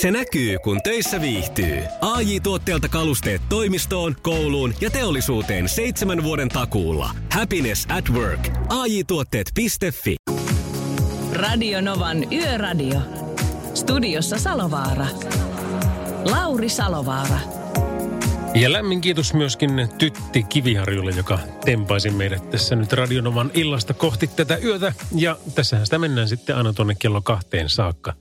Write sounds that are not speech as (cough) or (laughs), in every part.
Se näkyy, kun töissä viihtyy. ai tuotteelta kalusteet toimistoon, kouluun ja teollisuuteen seitsemän vuoden takuulla. Happiness at work. ai tuotteetfi Radio Novan Yöradio. Studiossa Salovaara. Lauri Salovaara. Ja lämmin kiitos myöskin Tytti Kiviharjulle, joka tempaisi meidät tässä nyt Radionovan illasta kohti tätä yötä. Ja tässähän sitä mennään sitten aina tuonne kello kahteen saakka.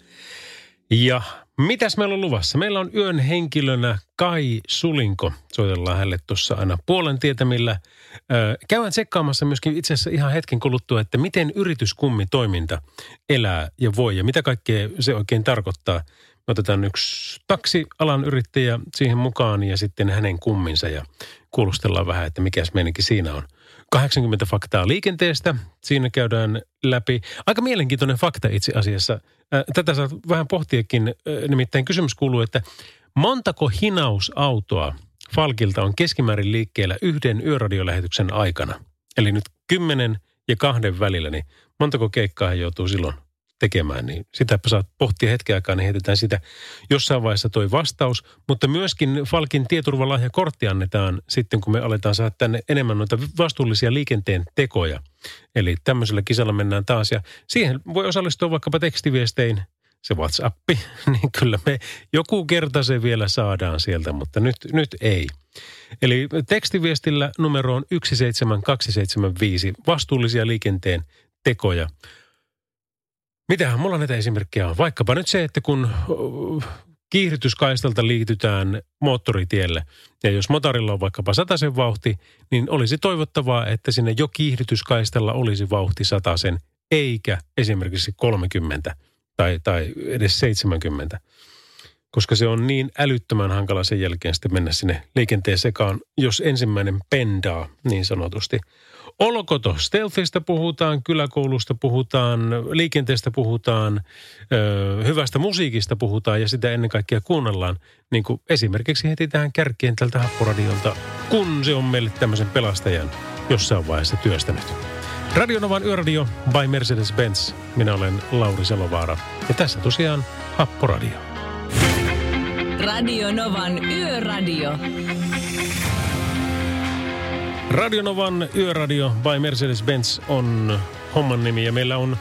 Ja mitäs meillä on luvassa? Meillä on yön henkilönä Kai Sulinko. Soitellaan hänelle tuossa aina puolen tietämillä. Käydään tsekkaamassa myöskin itse asiassa ihan hetken kuluttua, että miten yrityskummitoiminta elää ja voi ja mitä kaikkea se oikein tarkoittaa. Me otetaan yksi taksialan yrittäjä siihen mukaan ja sitten hänen kumminsa ja kuulustellaan vähän, että mikä meininki siinä on. 80 faktaa liikenteestä. Siinä käydään läpi. Aika mielenkiintoinen fakta itse asiassa. Tätä saa vähän pohtiakin. Nimittäin kysymys kuuluu, että montako hinausautoa Falkilta on keskimäärin liikkeellä yhden yöradiolähetyksen aikana? Eli nyt kymmenen ja kahden välillä, niin montako keikkaa joutuu silloin tekemään, niin sitä saat pohtia hetken aikaa, niin heitetään sitä jossain vaiheessa toi vastaus. Mutta myöskin Falkin kortti annetaan sitten, kun me aletaan saada tänne enemmän noita vastuullisia liikenteen tekoja. Eli tämmöisellä kisalla mennään taas ja siihen voi osallistua vaikkapa tekstiviestein se WhatsAppi, (laughs) niin kyllä me joku kerta se vielä saadaan sieltä, mutta nyt, nyt ei. Eli tekstiviestillä numero on 17275, vastuullisia liikenteen tekoja. Mitähän mulla näitä esimerkkejä on? Vaikkapa nyt se, että kun kiihdytyskaistalta liitytään moottoritielle ja jos motorilla on vaikkapa sataisen vauhti, niin olisi toivottavaa, että sinne jo kiihdytyskaistalla olisi vauhti sataisen, eikä esimerkiksi 30 tai, tai edes 70. Koska se on niin älyttömän hankala sen jälkeen sitten mennä sinne liikenteen sekaan, jos ensimmäinen pendaa niin sanotusti – Olkoto, stealthista puhutaan, kyläkoulusta puhutaan, liikenteestä puhutaan, ö, hyvästä musiikista puhutaan ja sitä ennen kaikkea kuunnellaan. Niin kuin esimerkiksi heti tähän kärkeen tältä Happoradiolta, kun se on meille tämmöisen pelastajan jossain vaiheessa työstänyt. Radionovan Yöradio by Mercedes-Benz. Minä olen Lauri Selovaara ja tässä tosiaan Happoradio. Radio Novan Yöradio. Radionovan Yöradio by Mercedes-Benz on homman nimi ja meillä on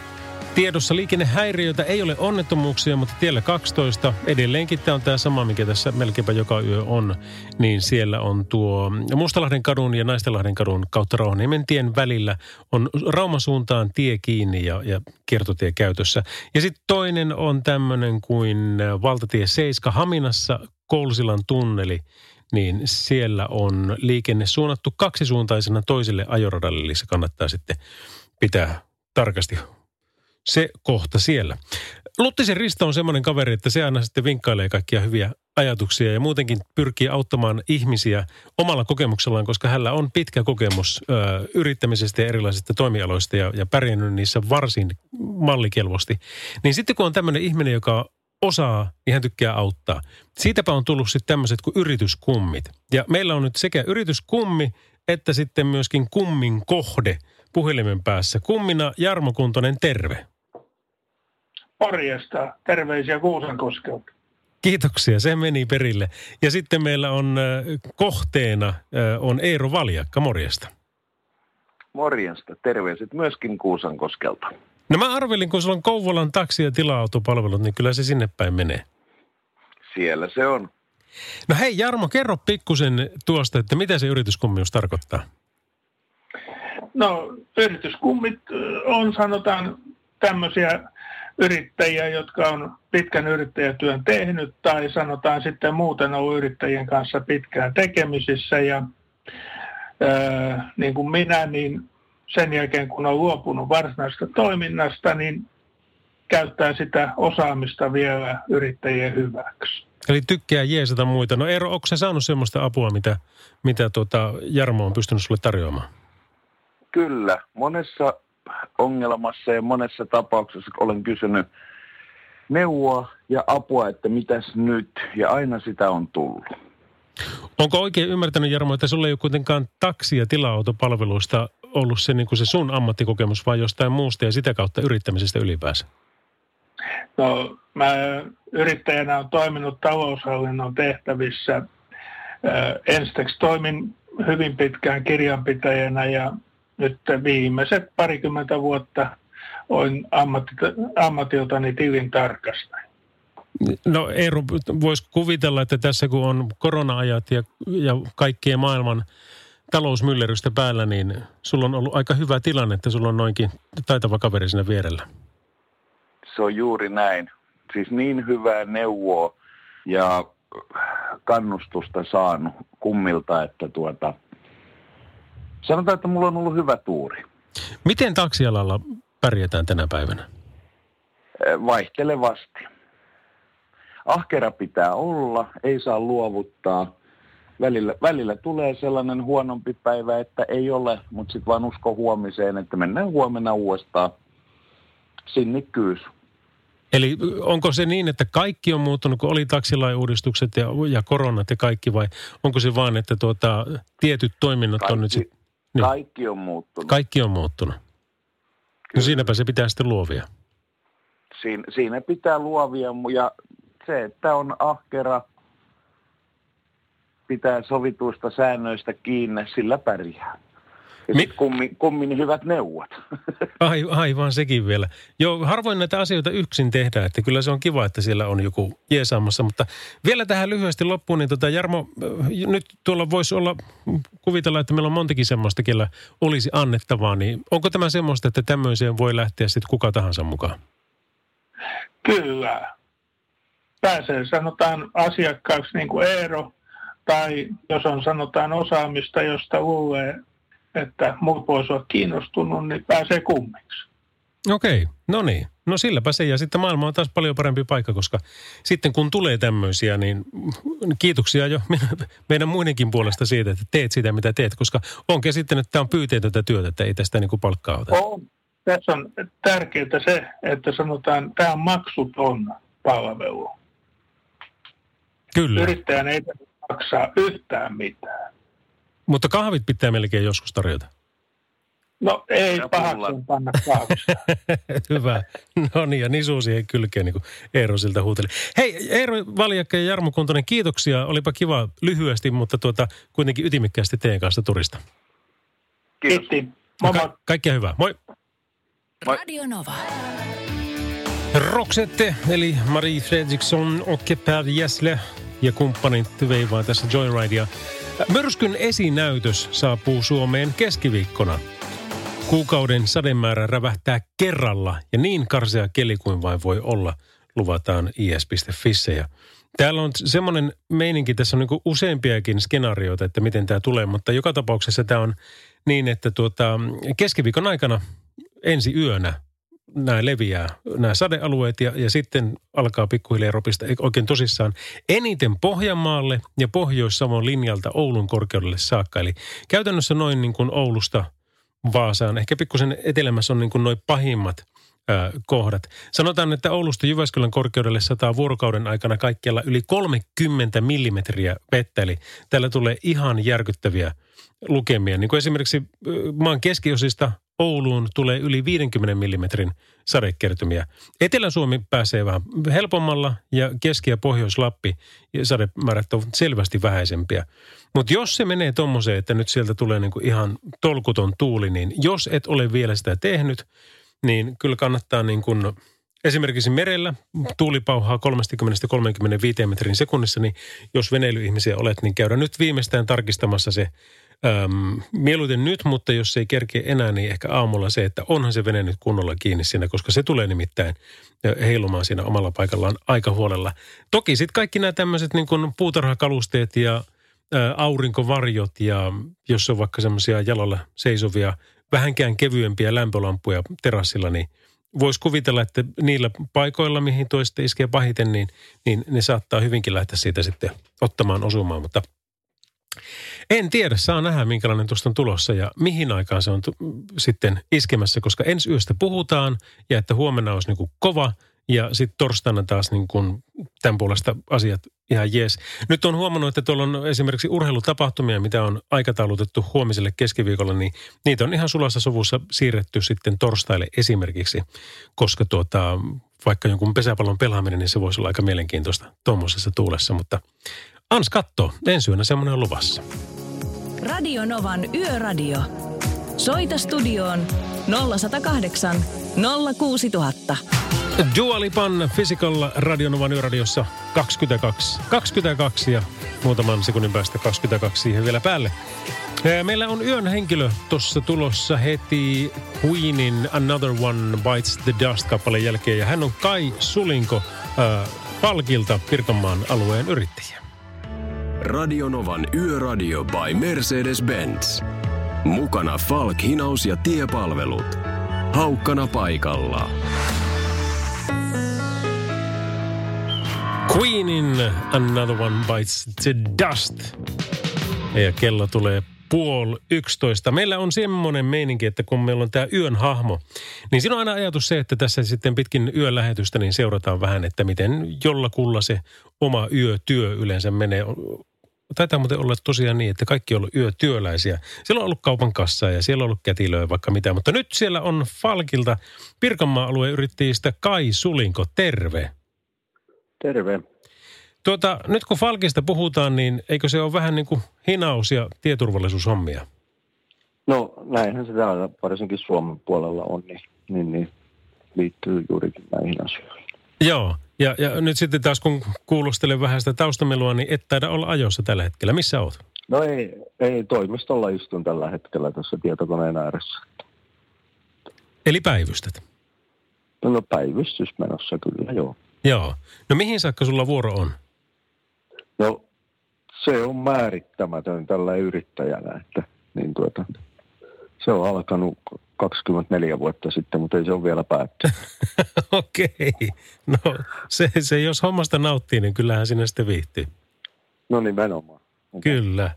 tiedossa liikennehäiriöitä. Ei ole onnettomuuksia, mutta tiellä 12, edelleenkin tämä on tämä sama, mikä tässä melkeinpä joka yö on, niin siellä on tuo Mustalahden kadun ja Naistenlahden kadun kautta Rauhaniemen tien välillä on Rauman suuntaan tie kiinni ja, ja kiertotie käytössä. Ja sitten toinen on tämmöinen kuin valtatie 7 Haminassa, Koulusilan tunneli niin siellä on liikenne suunnattu kaksisuuntaisena toiselle ajoradalle, eli se kannattaa sitten pitää tarkasti se kohta siellä. Luttisen Risto on semmoinen kaveri, että se aina sitten vinkkailee kaikkia hyviä ajatuksia ja muutenkin pyrkii auttamaan ihmisiä omalla kokemuksellaan, koska hänellä on pitkä kokemus ö, yrittämisestä ja erilaisista toimialoista ja, ja pärjännyt niissä varsin mallikelvosti. Niin sitten kun on tämmöinen ihminen, joka osaa, niin hän tykkää auttaa. Siitäpä on tullut sitten tämmöiset kuin yrityskummit. Ja meillä on nyt sekä yrityskummi että sitten myöskin kummin kohde puhelimen päässä. Kummina Jarmo Kuntonen, terve. Morjesta. Terveisiä Kuusankoskelta. Kiitoksia, se meni perille. Ja sitten meillä on kohteena on Eero Valjakka, morjesta. Morjesta, terveiset myöskin Kuusankoskelta. No mä arvelin, kun sulla on Kouvolan taksi- ja tila-autopalvelut, niin kyllä se sinne päin menee. Siellä se on. No hei Jarmo, kerro pikkusen tuosta, että mitä se yrityskummius tarkoittaa? No yrityskummit on sanotaan tämmöisiä yrittäjiä, jotka on pitkän yrittäjätyön tehnyt tai sanotaan sitten muuten on yrittäjien kanssa pitkään tekemisissä ja ää, niin kuin minä, niin sen jälkeen, kun on luopunut varsinaisesta toiminnasta, niin käyttää sitä osaamista vielä yrittäjien hyväksi. Eli tykkää jeesata muita. No Eero, onko se saanut sellaista apua, mitä, mitä tuota Jarmo on pystynyt sulle tarjoamaan? Kyllä. Monessa ongelmassa ja monessa tapauksessa olen kysynyt neuvoa ja apua, että mitäs nyt, ja aina sitä on tullut. Onko oikein ymmärtänyt, Jarmo, että sulla ei ole kuitenkaan taksi- ja tila-autopalveluista ollut se, niin kuin se sun ammattikokemus vai jostain muusta ja sitä kautta yrittämisestä ylipäänsä? No, mä yrittäjänä olen toiminut taloushallinnon tehtävissä. Ensiksi toimin hyvin pitkään kirjanpitäjänä ja nyt viimeiset parikymmentä vuotta olen ammatiltani tilin tarkastaja. No Eero, voisi kuvitella, että tässä kun on korona-ajat ja, ja kaikkien maailman talousmyllerrystä päällä, niin sulla on ollut aika hyvä tilanne, että sulla on noinkin taitava kaveri siinä vierellä. Se on juuri näin. Siis niin hyvää neuvoa ja kannustusta saanut kummilta, että tuota, sanotaan, että mulla on ollut hyvä tuuri. Miten taksialalla pärjätään tänä päivänä? Vaihtelevasti. Ahkera pitää olla, ei saa luovuttaa. Välillä, välillä tulee sellainen huonompi päivä, että ei ole, mutta sitten vaan usko huomiseen, että mennään huomenna uudestaan sinnikkyys. Eli onko se niin, että kaikki on muuttunut, kun oli taksilain uudistukset ja, ja koronat ja kaikki, vai onko se vaan, että tuota, tietyt toiminnot kaikki, on nyt sitten... Niin. Kaikki on muuttunut. Kaikki on muuttunut. No Kyllä. No siinäpä se pitää sitten luovia. Siin, siinä pitää luovia ja se, että on ahkera, pitää sovituista säännöistä kiinni, sillä pärjää. Ja Mi- kummin, kummin hyvät neuvot. (laughs) Ai, aivan sekin vielä. Joo, harvoin näitä asioita yksin tehdään, että kyllä se on kiva, että siellä on joku jeesaamassa. Mutta vielä tähän lyhyesti loppuun, niin tota, Jarmo, äh, nyt tuolla voisi olla, kuvitella, että meillä on montakin semmoista, kellä olisi annettavaa. Niin onko tämä semmoista, että tämmöiseen voi lähteä sitten kuka tahansa mukaan? Kyllä. Pääsee sanotaan asiakkaaksi niin kuin Eero, tai jos on sanotaan osaamista, josta luulee että muut voisi olla kiinnostunut, niin pääsee kummiksi. Okei, okay. no niin. No silläpä se. Ja sitten maailma on taas paljon parempi paikka, koska sitten kun tulee tämmöisiä, niin kiitoksia jo (laughs) meidän muidenkin puolesta siitä, että teet sitä, mitä teet. Koska on käsittänyt, että tämä on pyyteetöntä työtä, että ei tästä niin kuin palkkaa ota. On. Tässä on tärkeää se, että sanotaan, että tämä on maksuton palvelu. Kyllä. Yrittäjän ei maksaa yhtään mitään. Mutta kahvit pitää melkein joskus tarjota. No ei pahaksi panna kahvista. (laughs) Hyvä. No niin, ja nisu siihen kylkeen, niin kuin Eero siltä huuteli. Hei, Eero Valjakka ja Jarmo Kuntonen, kiitoksia. Olipa kiva lyhyesti, mutta tuota, kuitenkin ytimikkäästi teidän kanssa turista. Kiitos. Ka- kaikkea hyvää. Moi. Moi. Radio Nova. Roxette, eli Marie Fredriksson och Per Gessle ja kumppanit veivaa tässä Joyridea. Myrskyn esinäytös saapuu Suomeen keskiviikkona. Kuukauden sademäärä rävähtää kerralla ja niin karsea keli kuin vain voi olla, luvataan is.fissä. Ja täällä on semmoinen meininki, tässä on niin useampiakin skenaarioita, että miten tämä tulee, mutta joka tapauksessa tämä on niin, että tuota, keskiviikon aikana ensi yönä nämä leviää, nämä sadealueet ja, ja sitten alkaa pikkuhiljaa ropista oikein tosissaan eniten Pohjanmaalle ja Pohjois-Savon linjalta Oulun korkeudelle saakka. Eli käytännössä noin niin kuin Oulusta Vaasaan, ehkä pikkusen etelämässä on niin kuin noin pahimmat ö, kohdat. Sanotaan, että Oulusta Jyväskylän korkeudelle sataa vuorokauden aikana kaikkialla yli 30 millimetriä vettä, eli täällä tulee ihan järkyttäviä lukemia. Niin kuin esimerkiksi maan keskiosista Ouluun tulee yli 50 mm sadekertymiä. Etelä-Suomi pääsee vähän helpommalla ja Keski- ja Pohjois-Lappi sademäärät ovat selvästi vähäisempiä. Mutta jos se menee tuommoiseen, että nyt sieltä tulee niinku ihan tolkuton tuuli, niin jos et ole vielä sitä tehnyt, niin kyllä kannattaa niin kuin esimerkiksi merellä tuuli pauhaa 30-35 metrin sekunnissa, niin jos veneilyihmisiä olet, niin käydä nyt viimeistään tarkistamassa se Öm, mieluiten nyt, mutta jos ei kerkeä enää, niin ehkä aamulla se, että onhan se vene nyt kunnolla kiinni siinä, koska se tulee nimittäin heilumaan siinä omalla paikallaan aika huolella. Toki sitten kaikki nämä tämmöiset niin kuin puutarhakalusteet ja ä, aurinkovarjot ja jos on vaikka semmoisia jalalla seisovia, vähänkään kevyempiä lämpölampuja terassilla, niin voisi kuvitella, että niillä paikoilla, mihin toista iskee pahiten, niin, niin ne saattaa hyvinkin lähteä siitä sitten ottamaan osumaan, mutta – en tiedä, saa nähdä minkälainen tuosta on tulossa ja mihin aikaan se on t- sitten iskemässä, koska ensi yöstä puhutaan ja että huomenna olisi niin kuin kova ja sitten torstaina taas niin kuin tämän puolesta asiat ihan jees. Nyt on huomannut, että tuolla on esimerkiksi urheilutapahtumia, mitä on aikataulutettu huomiselle keskiviikolla, niin niitä on ihan sulassa sovussa siirretty sitten torstaille esimerkiksi, koska tuota, vaikka jonkun pesäpallon pelaaminen, niin se voisi olla aika mielenkiintoista tuommoisessa tuulessa. Mutta ans kattoo, ensi yönä semmoinen on luvassa. Radio Novan Yöradio. Soita studioon 0108 06000. Dualipan Physical Radionovan yöradiossa 22. 22 ja muutaman sekunnin päästä 22 siihen vielä päälle. Meillä on yön henkilö tuossa tulossa heti Queenin Another One Bites the Dust-kappaleen jälkeen. Ja hän on Kai Sulinko äh, Falkilta Pirkanmaan alueen yrittäjä. Radionovan Yöradio by Mercedes-Benz. Mukana Falk, hinaus ja tiepalvelut. Haukkana paikalla. Queenin Another One Bites the Dust. Ja kello tulee puoli yksitoista. Meillä on semmoinen meininki, että kun meillä on tämä yön hahmo, niin siinä on aina ajatus se, että tässä sitten pitkin yön lähetystä niin seurataan vähän, että miten jollakulla se oma yötyö yleensä menee. Taitaa muuten olla tosiaan niin, että kaikki on ollut yötyöläisiä. Siellä on ollut kaupan kassaa ja siellä on ollut kätilöä vaikka mitä. Mutta nyt siellä on Falkilta Pirkanmaan alueen yrittäjistä Kai Sulinko. Terve. Terve. Tuota, nyt kun Falkista puhutaan, niin eikö se ole vähän niin kuin hinaus- ja tieturvallisuushommia? No näinhän se täällä varsinkin Suomen puolella on, niin, niin, niin liittyy juurikin näihin asioihin. Joo, ja, ja nyt sitten taas kun kuulostelen vähän sitä taustamelua, niin et taida olla ajossa tällä hetkellä. Missä oot? No ei, ei toimistolla istun tällä hetkellä tässä tietokoneen ääressä. Eli päivystät? No päivystys menossa kyllä, joo. Joo. No mihin saakka sulla vuoro on? No se on määrittämätön tällä yrittäjänä, että niin tuota, se on alkanut 24 vuotta sitten, mutta ei se ole vielä päättynyt. (laughs) Okei. No se, se, jos hommasta nauttii, niin kyllähän sinne sitten viihtyy. No nimenomaan. Kyllä.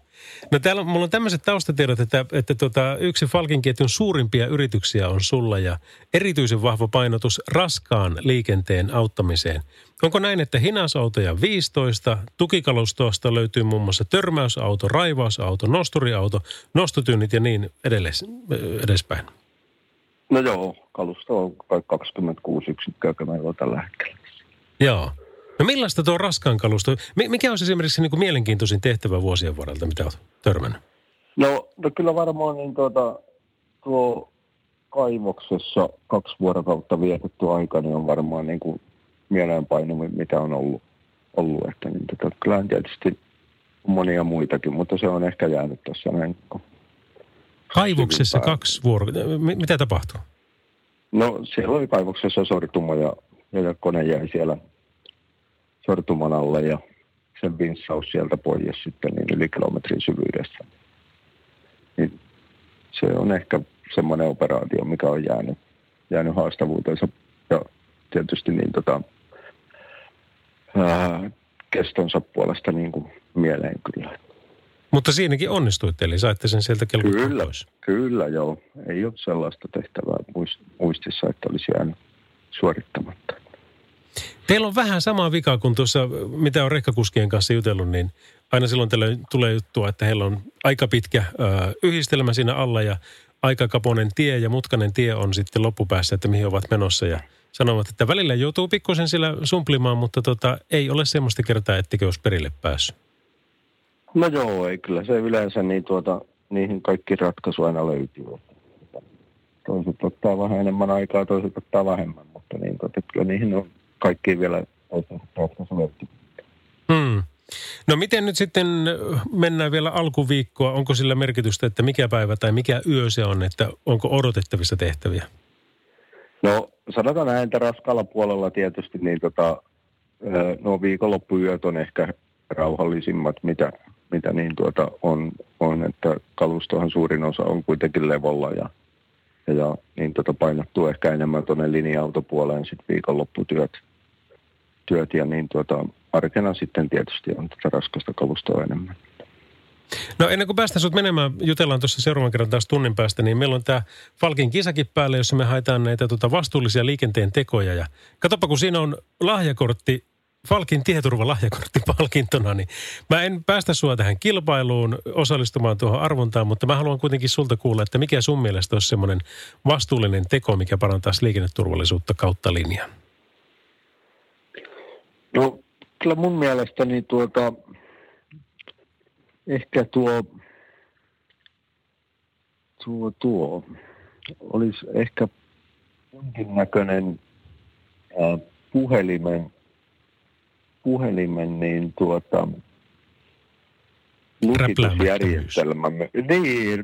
No täällä mulla on tämmöiset taustatiedot, että, että tota, yksi Falkin ketjun suurimpia yrityksiä on sulla ja erityisen vahva painotus raskaan liikenteen auttamiseen. Onko näin, että hinasautoja 15, tukikalustosta löytyy muun muassa törmäysauto, raivausauto, nosturiauto, nostotynnit ja niin edes, edespäin? No joo, kalusto on kai 26 yksikköä meillä on tällä hetkellä. Joo. No millaista tuo raskaan kalusto, mikä on esimerkiksi niin kuin mielenkiintoisin tehtävä vuosien varrelta, mitä olet törmännyt? No, no kyllä varmaan niin tuota, tuo kaivoksessa kaksi vuorokautta vietetty aika niin on varmaan niin kuin mieleenpainumin, mitä on ollut. ollut että niin tota, kyllä tietysti monia muitakin, mutta se on ehkä jäänyt tässä näin. Kaivoksessa kaksi vuorokautta. Mitä tapahtuu? No siellä oli kaivoksessa sortuma ja, ja kone jäi siellä sortuman alle ja sen vinssaus sieltä pois sitten niin yli kilometrin syvyydessä. Niin se on ehkä semmoinen operaatio, mikä on jäänyt, jäänyt haastavuutensa ja tietysti niin tota, ää, kestonsa puolesta niin kuin mieleen kyllä. Mutta siinäkin onnistuitte, eli saitte sen sieltä kelkut Kyllä, pois. kyllä joo. Ei ole sellaista tehtävää muistissa, että olisi jäänyt suorittamatta. Teillä on vähän sama vika kuin tuossa, mitä on rekkakuskien kanssa jutellut, niin aina silloin tällöin tulee juttua, että heillä on aika pitkä ö, yhdistelmä siinä alla ja aika kaponen tie ja mutkainen tie on sitten loppupäässä, että mihin ovat menossa ja sanovat, että välillä joutuu pikkusen sillä sumplimaan, mutta tota, ei ole semmoista kertaa, ettekö olisi perille päässyt. No joo, ei kyllä se yleensä niin tuota, niihin kaikki ratkaisu aina löytyy. Toiset ottaa vähän enemmän aikaa, toiset ottaa vähemmän, mutta niin tuota, kyllä niihin on kaikki vielä ratkaisu löytyy. Hmm. No miten nyt sitten mennään vielä alkuviikkoa? Onko sillä merkitystä, että mikä päivä tai mikä yö se on, että onko odotettavissa tehtäviä? No sanotaan näin, että raskaalla puolella tietysti niin tota, no viikonloppuyöt on ehkä rauhallisimmat, mitä, mitä niin tuota on, on, että kalustohan suurin osa on kuitenkin levolla ja, ja, niin tuota painottuu ehkä enemmän tuonne linja-autopuoleen sitten viikonlopputyöt työt ja niin tuota, arkena sitten tietysti on tätä raskasta kalustoa enemmän. No ennen kuin päästään sinut menemään, jutellaan tuossa seuraavan kerran taas tunnin päästä, niin meillä on tämä Falkin kisakin päällä, jossa me haetaan näitä tuota vastuullisia liikenteen tekoja. Ja katsopa, kun siinä on lahjakortti, Falkin tieturvalahjakortti palkintona, niin mä en päästä sua tähän kilpailuun osallistumaan tuohon arvontaan, mutta mä haluan kuitenkin sulta kuulla, että mikä sun mielestä olisi semmoinen vastuullinen teko, mikä parantaisi liikenneturvallisuutta kautta linjan? No kyllä mun mielestäni tuota, ehkä tuo, tuo, tuo olisi ehkä jonkinnäköinen äh, puhelimen, puhelimen niin tuota, lukitusjärjestelmämme. Niin,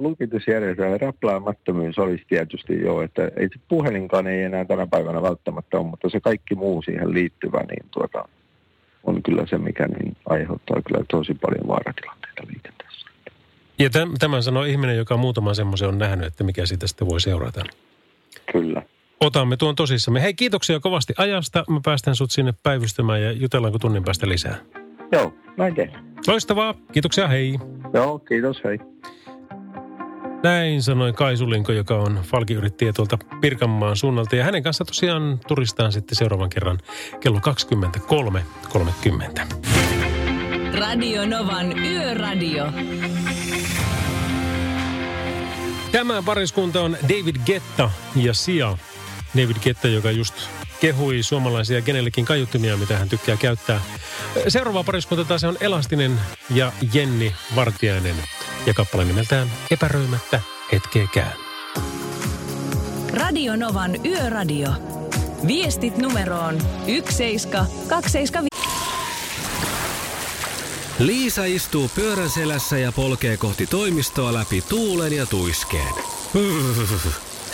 lukitusjärjestelmä, räpläämättömyys olisi tietysti jo, että ei se puhelinkaan ei enää tänä päivänä välttämättä ole, mutta se kaikki muu siihen liittyvä, niin tuota, on kyllä se, mikä niin aiheuttaa kyllä tosi paljon vaaratilanteita liikenteessä. Ja täm, tämän sanoo ihminen, joka muutama semmoisen on nähnyt, että mikä siitä sitten voi seurata. Kyllä. Otamme tuon tosissamme. Hei, kiitoksia kovasti ajasta. Mä päästän sut sinne päivystymään ja jutellaanko tunnin päästä lisää. Joo, näin tehdään. Loistavaa. Kiitoksia, hei. Joo, kiitos, hei. Näin sanoi Kaisulinko, joka on falkiyrittäjä tuolta Pirkanmaan suunnalta. Ja hänen kanssa tosiaan turistaan sitten seuraavan kerran kello 23.30. Radio Novan Yöradio. Tämä pariskunta on David Getta ja Sia. David Getta, joka just kehui suomalaisia kenellekin kaiuttimia, mitä hän tykkää käyttää. Seuraava pariskunta taas on Elastinen ja Jenni Vartiainen. Ja kappale nimeltään Epäröimättä hetkeäkään. Radio Novan Yöradio. Viestit numeroon 17275. Liisa istuu pyörän selässä ja polkee kohti toimistoa läpi tuulen ja tuiskeen. (laughs)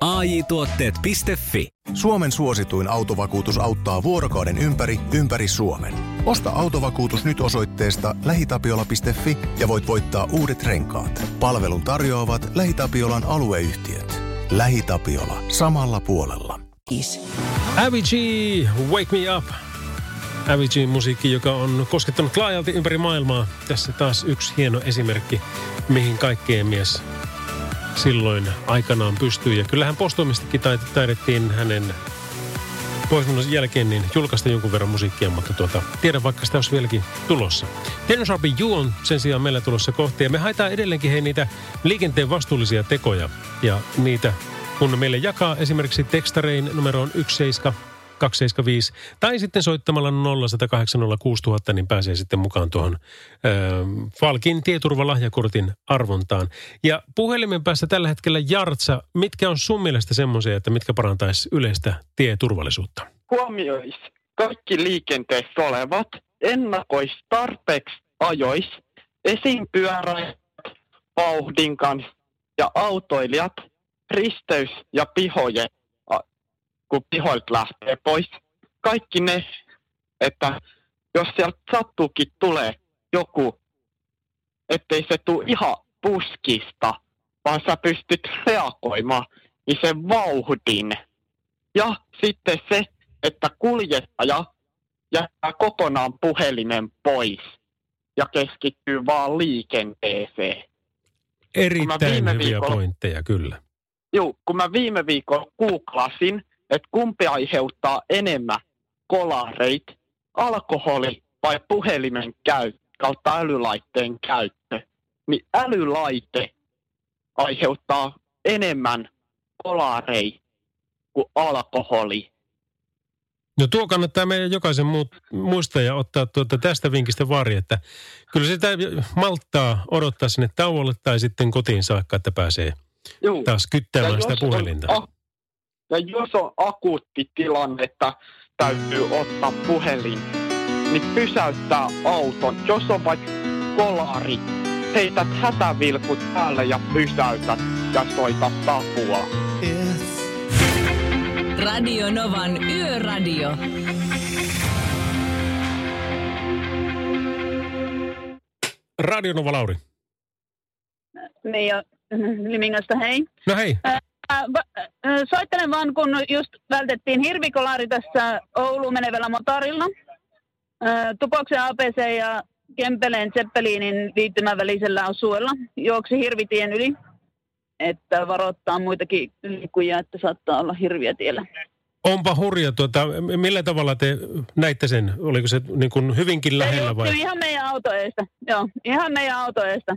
AI Tuotteet.fi Suomen suosituin autovakuutus auttaa vuorokauden ympäri, ympäri Suomen. Osta autovakuutus nyt osoitteesta lähitapiola.fi ja voit voittaa uudet renkaat. Palvelun tarjoavat LähiTapiolan alueyhtiöt. LähiTapiola. Samalla puolella. Avicii, Wake Me Up. Avicii musiikki, joka on koskettanut laajalti ympäri maailmaa. Tässä taas yksi hieno esimerkki, mihin kaikkeen mies silloin aikanaan pystyi. Ja kyllähän postumistakin taidettiin hänen poistumisen jälkeen niin julkaista jonkun verran musiikkia, mutta tuota, tiedän vaikka sitä olisi vieläkin tulossa. Dennis Rabin You on sen sijaan meillä tulossa kohti ja me haetaan edelleenkin hei niitä liikenteen vastuullisia tekoja ja niitä kun meille jakaa esimerkiksi tekstarein numeroon 17 275 tai sitten soittamalla 0806000, niin pääsee sitten mukaan tuohon ö, Falkin tieturvalahjakortin arvontaan. Ja puhelimen päässä tällä hetkellä Jartsa, mitkä on sun mielestä semmoisia, että mitkä parantaisi yleistä tieturvallisuutta? huomioisi kaikki liikenteessä olevat, ennakoisi tarpeeksi ajois, esimpyöräilijät vauhdin kanssa ja autoilijat, risteys- ja pihoje, a- kun pihoilta lähtee pois. Kaikki ne, että jos sieltä sattuukin tulee joku, ettei se tule ihan puskista, vaan sä pystyt reagoimaan, niin sen vauhdin. Ja sitten se, että kuljettaja jättää kokonaan puhelimen pois ja keskittyy vaan liikenteeseen. Erittäin viime hyviä viikolla- pointteja, kyllä. Joo, kun mä viime viikolla googlasin, että kumpi aiheuttaa enemmän kolareit, alkoholi vai puhelimen käy kautta älylaitteen käyttö, niin älylaite aiheuttaa enemmän kolarei kuin alkoholi. No tuo kannattaa meidän jokaisen muut, muistaa ja ottaa tuota tästä vinkistä vari, että kyllä sitä malttaa odottaa sinne tauolle tai sitten kotiin saakka, että pääsee Juu. taas kyttämään sitä on puhelinta. a- ja jos on akuutti tilanne, että täytyy ottaa puhelin, niin pysäyttää auton. Jos on vaikka kolari, heität hätävilkut päälle ja pysäytät ja soitat apua. Radio Novan Yöradio. Radio Nova Lauri. Niin ja Limingasta (laughs) hei. No hei, ää, soittelen vaan, kun just vältettiin hirvikolari tässä Ouluun menevällä motorilla. Ää, Tupoksen APC ja Kempeleen Zeppelinin liittymän välisellä osuella juoksi hirvitien yli. Että varoittaa muitakin liikkujia, että saattaa olla hirviä tiellä. Onpa hurja. Tuota, millä tavalla te näitte sen? Oliko se niin kuin hyvinkin lähellä vai? Kyllä ihan meidän autoeesta. Joo, ihan meidän autoeesta.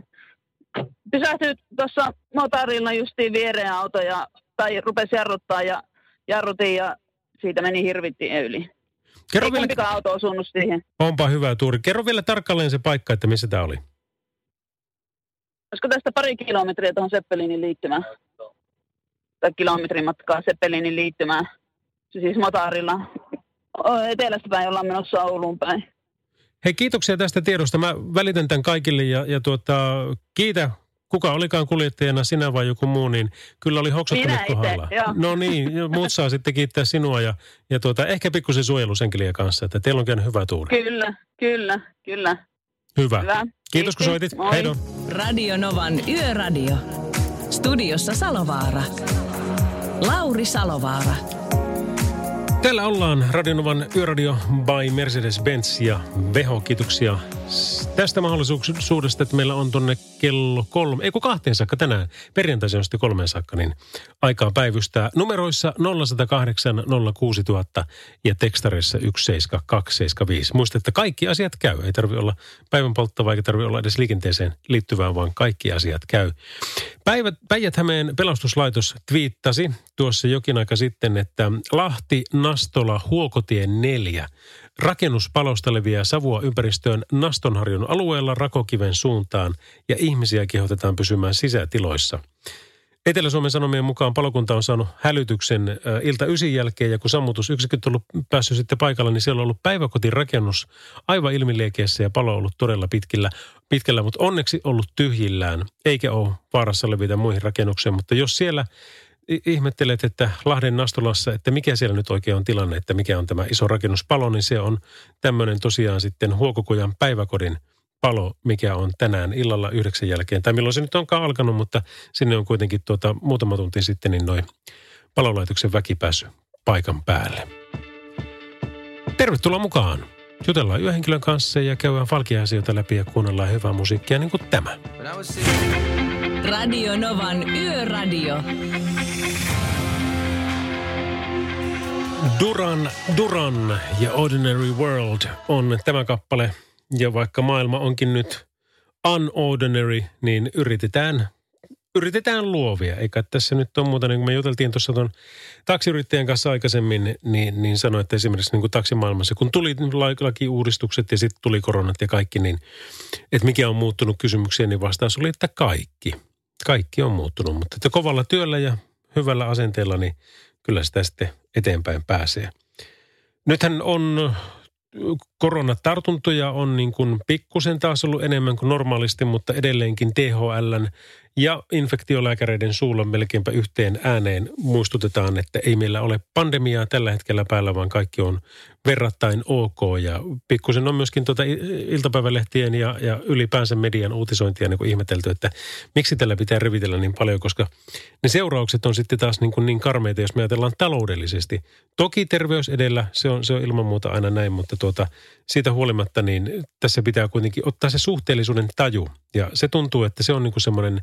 Pysähtyi tuossa motorilla justiin viereen auto ja, tai rupesi jarruttaa ja jarrutin ja siitä meni hirvittiin yli. Kerro Ei vielä, auto osunut siihen. onpa hyvä tuuri. Kerro vielä tarkalleen se paikka, että missä tämä oli. Olisiko tästä pari kilometriä tuohon Seppelinin liittymään? Tai kilometrin matkaa Seppelinin liittymään. Siis motorilla. O- Etelästä päin ollaan menossa Ouluun päin. Hei, kiitoksia tästä tiedosta. Mä välitän tämän kaikille ja, ja tuota, kiitä kuka olikaan kuljettajana, sinä vai joku muu, niin kyllä oli hoksottanut kohdalla. No niin, muut saa sitten kiittää sinua ja, ja tuota, ehkä pikkusen suojelusenkeliä kanssa, että teillä on käynyt hyvä tuuri. Kyllä, kyllä, kyllä. Hyvä. Hyvä. Kiitos kun soitit. Moi. Heido. Radio Novan Yöradio. Studiossa Salovaara. Lauri Salovaara. Täällä ollaan Radionovan Yöradio by Mercedes-Benz ja Veho. Kiitoksia tästä mahdollisuudesta, että meillä on tonne kello kolme, ei kahteen saakka tänään. Perjantaisin on sitten kolmeen saakka, niin aikaa päivystää numeroissa 0108 06000 ja tekstareissa 17275. Muista, että kaikki asiat käy. Ei tarvi olla päivän polttava eikä tarvi olla edes liikenteeseen liittyvää, vaan kaikki asiat käy. Päivät, Päijät-Hämeen pelastuslaitos twiittasi tuossa jokin aika sitten, että Lahti, Nastola, Huokotie 4. Rakennuspalosta leviää savua ympäristöön Nastonharjun alueella Rakokiven suuntaan ja ihmisiä kehotetaan pysymään sisätiloissa. Etelä-Suomen Sanomien mukaan palokunta on saanut hälytyksen ilta ysin jälkeen ja kun sammutusyksiköt on ollut päässyt sitten paikalle, niin siellä on ollut päiväkotirakennus aivan ilmiliekeissä ja palo on ollut todella pitkillä, pitkällä, mutta onneksi ollut tyhjillään, eikä ole vaarassa levitä muihin rakennuksiin. Mutta jos siellä ihmettelet, että Lahden Nastolassa, että mikä siellä nyt oikein on tilanne, että mikä on tämä iso rakennuspalo, niin se on tämmöinen tosiaan sitten Huokokujan päiväkodin palo, mikä on tänään illalla yhdeksän jälkeen, tai milloin se nyt onkaan alkanut, mutta sinne on kuitenkin tuota, muutama tunti sitten niin noin palolaitoksen väki paikan päälle. Tervetuloa mukaan. Jutellaan yöhenkilön kanssa ja käydään falkia-asioita läpi ja kuunnellaan hyvää musiikkia niin kuin tämä. Radio Novan Yöradio. Duran Duran ja Ordinary World on tämä kappale. Ja vaikka maailma onkin nyt unordinary, niin yritetään, yritetään luovia. Eikä tässä nyt ole muuta, niin kuin me juteltiin tuossa tuon taksiyrittäjän kanssa aikaisemmin, niin, niin sanoi, että esimerkiksi niin kuin taksimaailmassa, kun tuli la- lakiuudistukset ja sitten tuli koronat ja kaikki, niin että mikä on muuttunut kysymyksiä, niin vastaus oli, että kaikki. Kaikki on muuttunut, mutta että kovalla työllä ja hyvällä asenteella, niin kyllä sitä sitten eteenpäin pääsee. Nythän on koronatartuntoja on niin kuin pikkusen taas ollut enemmän kuin normaalisti, mutta edelleenkin THLn ja infektiolääkäreiden suulla melkeinpä yhteen ääneen muistutetaan, että ei meillä ole pandemiaa tällä hetkellä päällä, vaan kaikki on verrattain ok. Ja pikkusen on myöskin tuota iltapäivälehtien ja, ja ylipäänsä median uutisointia niin kuin ihmetelty, että miksi tällä pitää revitellä niin paljon, koska ne seuraukset on sitten taas niin, kuin niin karmeita, jos me ajatellaan taloudellisesti. Toki terveys edellä, se on, se on ilman muuta aina näin, mutta tuota, siitä huolimatta niin tässä pitää kuitenkin ottaa se suhteellisuuden taju. Ja se tuntuu, että se on niin kuin semmoinen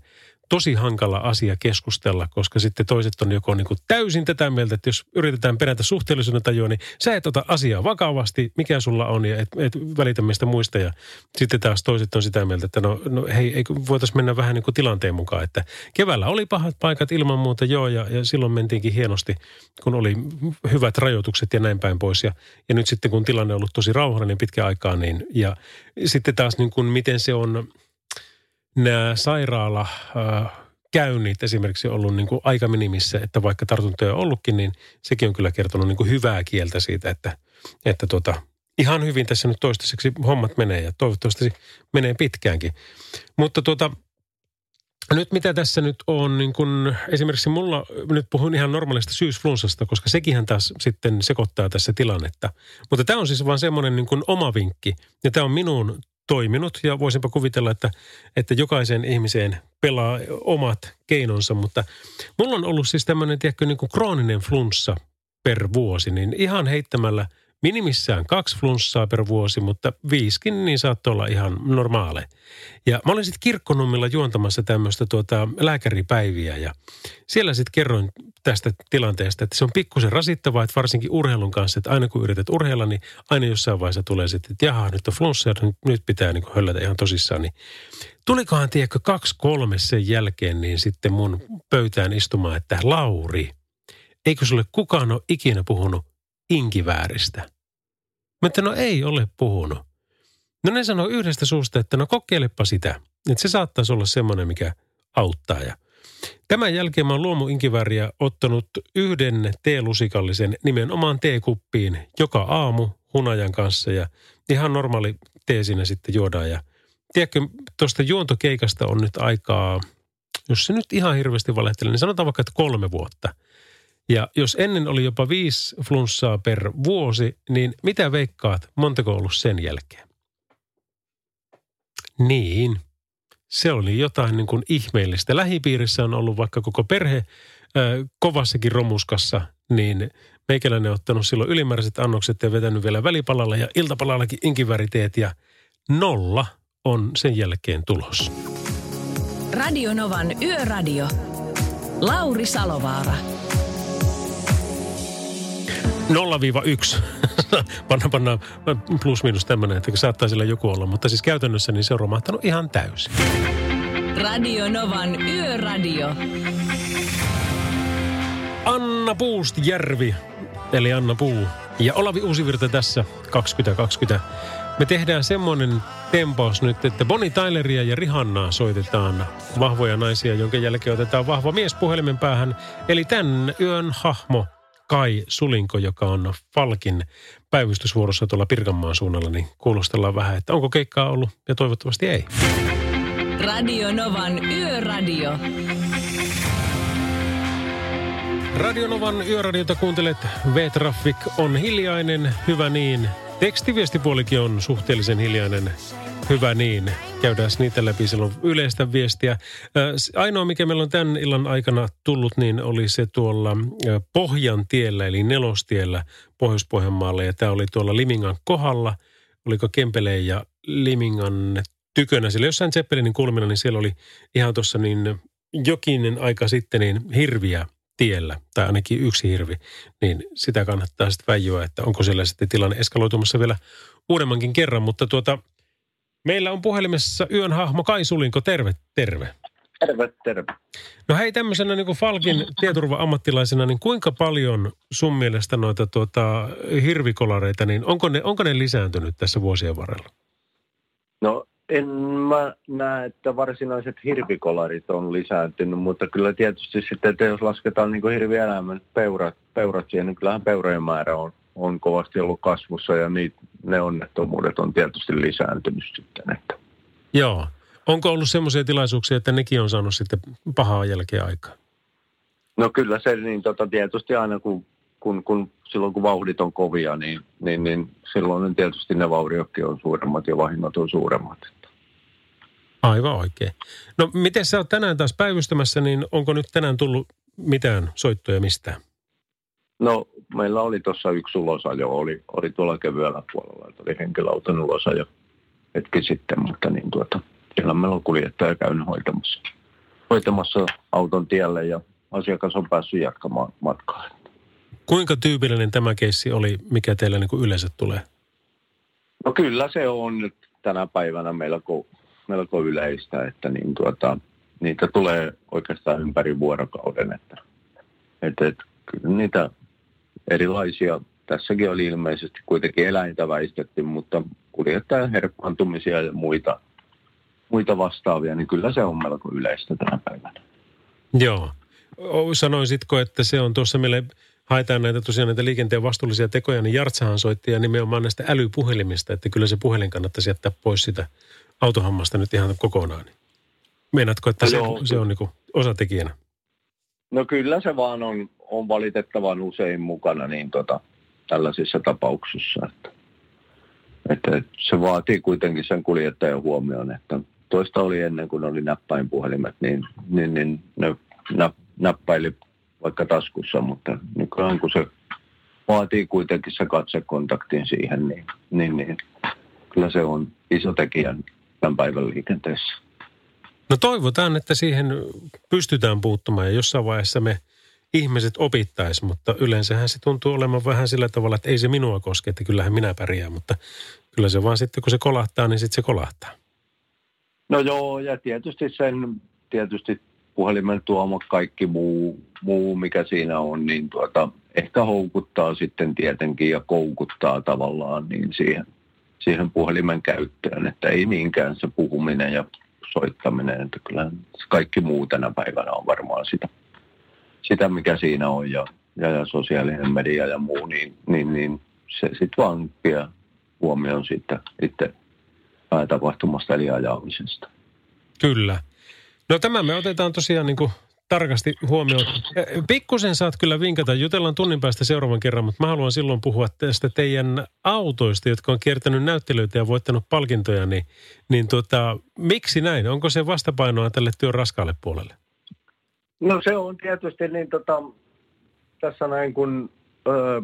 tosi hankala asia keskustella, koska sitten toiset on joko niin kuin täysin tätä mieltä, että jos yritetään perätä suhteellisuuden tajua, niin sä et ota asiaa vakavasti, mikä sulla on ja et, et välitä meistä muista. Ja sitten taas toiset on sitä mieltä, että no, no hei, voitaisiin mennä vähän niin kuin tilanteen mukaan, että keväällä oli pahat paikat ilman muuta joo ja, ja silloin mentiinkin hienosti, kun oli hyvät rajoitukset ja näin päin pois. Ja, ja nyt sitten kun tilanne on ollut tosi rauhallinen pitkä aikaa, niin ja sitten taas niin kuin miten se on nämä sairaala äh, käynnit esimerkiksi ollut niin kuin aika minimissä, että vaikka tartuntoja on ollutkin, niin sekin on kyllä kertonut niin kuin hyvää kieltä siitä, että, että tota, ihan hyvin tässä nyt toistaiseksi hommat menee ja toivottavasti menee pitkäänkin. Mutta tuota, nyt mitä tässä nyt on, niin kun esimerkiksi mulla, nyt puhun ihan normaalista syysflunssasta, koska sekinhän taas sitten sekoittaa tässä tilannetta. Mutta tämä on siis vaan semmoinen niin kuin oma vinkki, ja tämä on minun toiminut, ja voisinpa kuvitella, että, että jokaisen ihmiseen pelaa omat keinonsa, mutta mulla on ollut siis tämmöinen, tiedätkö, niin kuin krooninen flunssa per vuosi, niin ihan heittämällä minimissään kaksi flunssaa per vuosi, mutta viiskin niin saattoi olla ihan normaale. Ja mä olin sitten kirkkonummilla juontamassa tämmöistä tuota lääkäripäiviä ja siellä sitten kerroin tästä tilanteesta, että se on pikkusen rasittavaa, että varsinkin urheilun kanssa, että aina kun yrität urheilla, niin aina jossain vaiheessa tulee sitten, että jaha, nyt on flunssa ja nyt pitää niin höllätä ihan tosissaan. Niin tulikohan, tiedätkö, kaksi kolme sen jälkeen, niin sitten mun pöytään istumaan, että Lauri, eikö sulle kukaan ole ikinä puhunut inkivääristä? Mä että no ei ole puhunut. No ne sanoo yhdestä suusta, että no kokeilepa sitä. Että se saattaisi olla semmoinen, mikä auttaa. Ja Tämän jälkeen mä oon luomuinkivääriä ottanut yhden teelusikallisen nimenomaan teekuppiin joka aamu hunajan kanssa ja ihan normaali tee siinä sitten juodaan. Ja tiedätkö, tuosta juontokeikasta on nyt aikaa, jos se nyt ihan hirveästi valehtelee, niin sanotaan vaikka, että kolme vuotta. Ja jos ennen oli jopa viisi flunssaa per vuosi, niin mitä veikkaat, montako ollut sen jälkeen? Niin, se oli jotain niin kuin ihmeellistä. Lähipiirissä on ollut vaikka koko perhe äh, kovassakin romuskassa, niin meikäläinen on ottanut silloin ylimääräiset annokset ja vetänyt vielä välipalalla ja iltapalallakin inkiväriteet ja nolla on sen jälkeen tulos. Radio Novan Yöradio. Lauri Salovaara. 0-1. (laughs) panna, panna plus miinus tämmöinen, että saattaa sillä joku olla. Mutta siis käytännössä niin se on romahtanut ihan täysin. Radio Novan Yöradio. Anna Puustjärvi, eli Anna Puu. Ja Olavi Uusivirta tässä 2020. Me tehdään semmoinen tempaus nyt, että Bonnie Tyleria ja Rihannaa soitetaan vahvoja naisia, jonka jälkeen otetaan vahva mies puhelimen päähän. Eli tämän yön hahmo Kai Sulinko, joka on Falkin päivystysvuorossa tuolla Pirkanmaan suunnalla, niin kuulostellaan vähän, että onko keikkaa ollut ja toivottavasti ei. Radio Novan Yöradio. Radio Novan Yöradiota kuuntelet. V-Traffic on hiljainen, hyvä niin. Tekstiviestipuolikin on suhteellisen hiljainen. Hyvä niin. Käydään niitä läpi silloin yleistä viestiä. Ainoa, mikä meillä on tämän illan aikana tullut, niin oli se tuolla Pohjan tiellä, eli nelostiellä Pohjois-Pohjanmaalla. Ja tämä oli tuolla Limingan kohdalla. Oliko Kempeleen ja Limingan tykönä. Sillä jossain Zeppelinin kulmina, niin siellä oli ihan tuossa niin jokinen aika sitten niin hirviä tiellä, tai ainakin yksi hirvi, niin sitä kannattaa sitten väijyä, että onko siellä sitten tilanne eskaloitumassa vielä uudemmankin kerran. Mutta tuota, meillä on puhelimessa yön hahmo Kai Sulinko. Terve, terve. Terve, terve. No hei, tämmöisenä niin kuin Falkin tietoturva-ammattilaisena, niin kuinka paljon sun mielestä noita tuota, hirvikolareita, niin onko ne, onko ne lisääntynyt tässä vuosien varrella? No en mä näe, että varsinaiset hirvikolarit on lisääntynyt, mutta kyllä tietysti sitten, että jos lasketaan niin hirvieläimen peurat, peurat siihen, niin kyllähän peurojen määrä on, on kovasti ollut kasvussa ja niitä, ne onnettomuudet on tietysti lisääntynyt sitten. Että. Joo. Onko ollut semmoisia tilaisuuksia, että nekin on saanut sitten pahaa jälkeä aikaa? No kyllä se niin tota, tietysti aina kun, kun, kun silloin kun vauhdit on kovia, niin, niin, niin silloin tietysti ne vauriotkin on suuremmat ja vahingot on suuremmat. Aivan oikein. No miten sä oot tänään taas päivystämässä, niin onko nyt tänään tullut mitään soittoja mistään? No meillä oli tuossa yksi ulosajo, oli, oli tuolla kevyellä puolella, että oli henkilöauton ulosajo hetki sitten, mutta niin tuota, siellä meillä on kuljettaja käynyt hoitamassa, hoitamassa auton tielle ja asiakas on päässyt jatkamaan matkaa. Kuinka tyypillinen tämä keissi oli, mikä teillä niin kuin yleensä tulee? No kyllä se on nyt tänä päivänä melko melko yleistä, että niin tuota, niitä tulee oikeastaan ympäri vuorokauden. Että, että, että kyllä niitä erilaisia, tässäkin oli ilmeisesti kuitenkin eläintä väistetty, mutta kuljettajan herpaantumisia ja muita, muita vastaavia, niin kyllä se on melko yleistä tänä päivänä. Joo. Sanoisitko, että se on tuossa meille haetaan näitä tosiaan näitä liikenteen vastuullisia tekoja, niin Jartsahan soitti ja nimenomaan näistä älypuhelimista, että kyllä se puhelin kannattaisi jättää pois sitä autohammasta nyt ihan kokonaan. Meinaatko, että se, se on niin osatekijänä? No kyllä se vaan on, on valitettavan usein mukana niin tota, tällaisissa tapauksissa. Että, että se vaatii kuitenkin sen kuljettajan huomioon, että toista oli ennen kuin oli näppäinpuhelimet, niin, niin, niin ne nä, näppäili vaikka taskussa, mutta nykyään kun se vaatii kuitenkin se katsekontaktin siihen, niin, niin, niin kyllä se on iso tekijä tämän päivän liikenteessä. No toivotaan, että siihen pystytään puuttumaan ja jossain vaiheessa me ihmiset opittaisi, mutta yleensähän se tuntuu olemaan vähän sillä tavalla, että ei se minua koske, että kyllähän minä pärjään, mutta kyllä se vaan sitten kun se kolahtaa, niin sitten se kolahtaa. No joo, ja tietysti sen, tietysti puhelimen tuoma kaikki muu, muu, mikä siinä on, niin tuota, ehkä houkuttaa sitten tietenkin ja koukuttaa tavallaan niin siihen, siihen puhelimen käyttöön, että ei niinkään se puhuminen ja soittaminen, että kyllä kaikki muu tänä päivänä on varmaan sitä, sitä mikä siinä on ja, ja, ja sosiaalinen media ja muu, niin, niin, niin se sitten vaan vie huomioon siitä itse tapahtumasta eli ajamisesta. Kyllä. No tämä me otetaan tosiaan niin kuin tarkasti huomioon. Pikkusen saat kyllä vinkata, jutellaan tunnin päästä seuraavan kerran, mutta mä haluan silloin puhua tästä teidän autoista, jotka on kiertänyt näyttelyitä ja voittanut palkintoja, niin, niin tota, miksi näin? Onko se vastapainoa tälle työn raskaalle puolelle? No se on tietysti niin tota, tässä näin kun ö,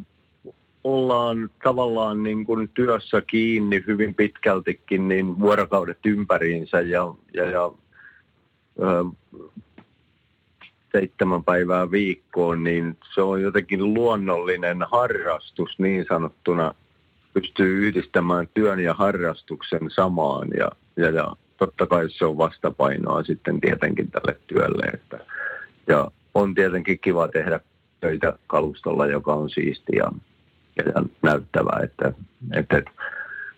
ollaan tavallaan niin kuin työssä kiinni hyvin pitkältikin niin vuorokaudet ympäriinsä ja, ja, ja ö, seitsemän päivää viikkoon, niin se on jotenkin luonnollinen harrastus niin sanottuna. Pystyy yhdistämään työn ja harrastuksen samaan ja, ja, ja totta kai se on vastapainoa sitten tietenkin tälle työlle. Että, ja on tietenkin kiva tehdä töitä kalustolla, joka on siisti ja, ja näyttävää, että, että,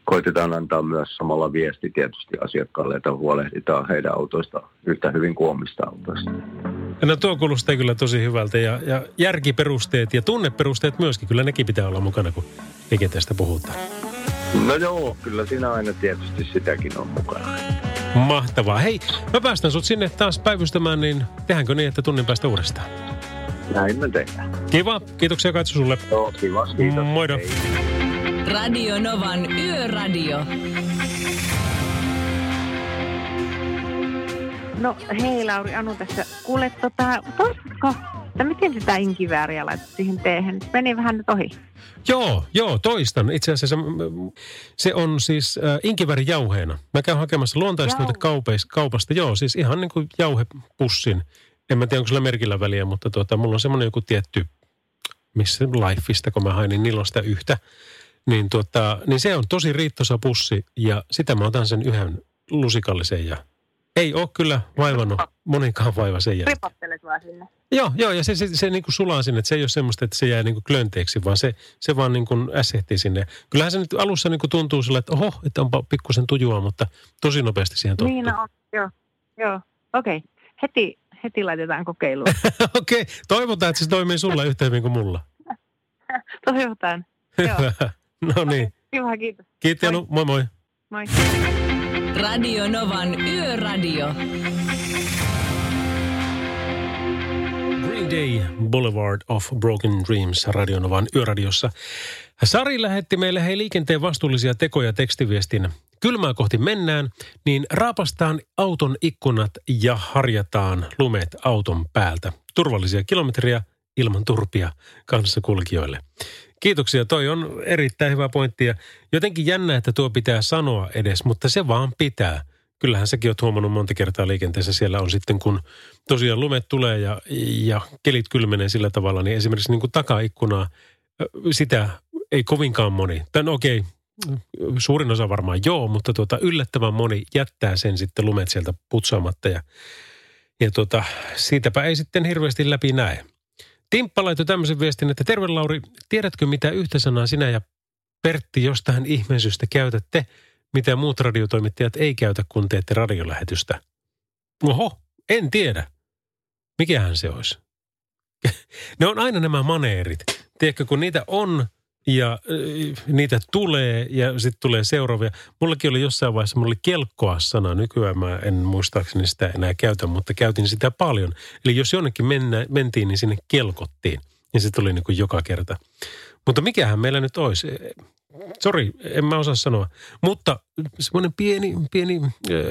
koitetaan antaa myös samalla viesti tietysti asiakkaalle, että huolehditaan heidän autoista yhtä hyvin kuin omista autoista. No tuo kuulostaa kyllä tosi hyvältä ja, ja järkiperusteet ja tunneperusteet myöskin, kyllä nekin pitää olla mukana, kun liikenteestä puhutaan. No joo, kyllä siinä aina tietysti sitäkin on mukana. Mahtavaa. Hei, mä päästän sut sinne taas päivystämään, niin tehdäänkö niin, että tunnin päästä uudestaan? Näin me tehdään. Kiva. Kiitoksia Katsu sulle. Joo, kiva. Kiitos. Moido. Hei. Radio Novan Yöradio. No hei Lauri, Anu tässä. Kuule, tota, toisitko, että miten sitä inkivääriä laitat siihen teehen? Meni vähän nyt ohi. Joo, joo, toistan. Itse asiassa mm, se on siis äh, inkiväärijauheena. Mä käyn hakemassa luontaistuote kaupeis, kaupasta. Joo, siis ihan niin kuin jauhepussin. En mä tiedä, onko sillä merkillä väliä, mutta tuota, mulla on semmoinen joku tietty, missä Lifeista, kun mä hain, niin niillä on sitä yhtä. Niin, tuota, niin se on tosi riittosa pussi ja sitä mä otan sen yhden lusikallisen ja ei ole kyllä vaivannut monikaan vaiva sen jälkeen. Ripottelet vaan sinne. Joo, joo, ja se, se, se niin kuin sulaa sinne, että se ei ole semmoista, että se jää niin kuin klönteeksi, vaan se, se vaan niin kuin äsehtii sinne. Kyllähän se nyt alussa niin kuin tuntuu sillä, että oho, että onpa pikkusen tujua, mutta tosi nopeasti siihen tottuu. Niin on, joo, joo. Okei, okay. heti, heti laitetaan kokeiluun. (laughs) Okei, okay. toivotaan, että se toimii sulla yhtä hyvin kuin mulla. (laughs) Toivotaan. Joo. (laughs) No niin. Kiva, kiitos. Kiitos, Janu. Moi moi. Moi. Radio Novan Yöradio. Green Day Boulevard of Broken Dreams Radionovan yöradiossa. Sari lähetti meille hei liikenteen vastuullisia tekoja tekstiviestin. Kylmää kohti mennään, niin raapastaan auton ikkunat ja harjataan lumet auton päältä. Turvallisia kilometriä ilman turpia kanssakulkijoille. Kiitoksia, toi on erittäin hyvä pointti ja jotenkin jännä, että tuo pitää sanoa edes, mutta se vaan pitää. Kyllähän säkin oot huomannut monta kertaa liikenteessä, siellä on sitten kun tosiaan lumet tulee ja, ja kelit kylmenee sillä tavalla, niin esimerkiksi niin kuin takaikkunaa, sitä ei kovinkaan moni. Tän okei, suurin osa varmaan joo, mutta tuota, yllättävän moni jättää sen sitten lumet sieltä putsaamatta ja, ja tuota, siitäpä ei sitten hirveästi läpi näe. Timppa laittoi tämmöisen viestin, että terve Lauri, tiedätkö mitä yhtä sanaa sinä ja Pertti jostain ihmeisyystä käytätte, mitä muut radiotoimittajat ei käytä, kun teette radiolähetystä? Oho, en tiedä. Mikähän se olisi? (laughs) ne on aina nämä maneerit. Tiedätkö, kun niitä on ja äh, niitä tulee ja sitten tulee seuraavia. Mullakin oli jossain vaiheessa, mulla oli kelkkoa sana. Nykyään mä en muistaakseni sitä enää käytä, mutta käytin sitä paljon. Eli jos jonnekin mennä, mentiin, niin sinne kelkottiin. Ja se tuli niin kuin joka kerta. Mutta mikähän meillä nyt olisi? Sori, en mä osaa sanoa. Mutta semmoinen pieni, pieni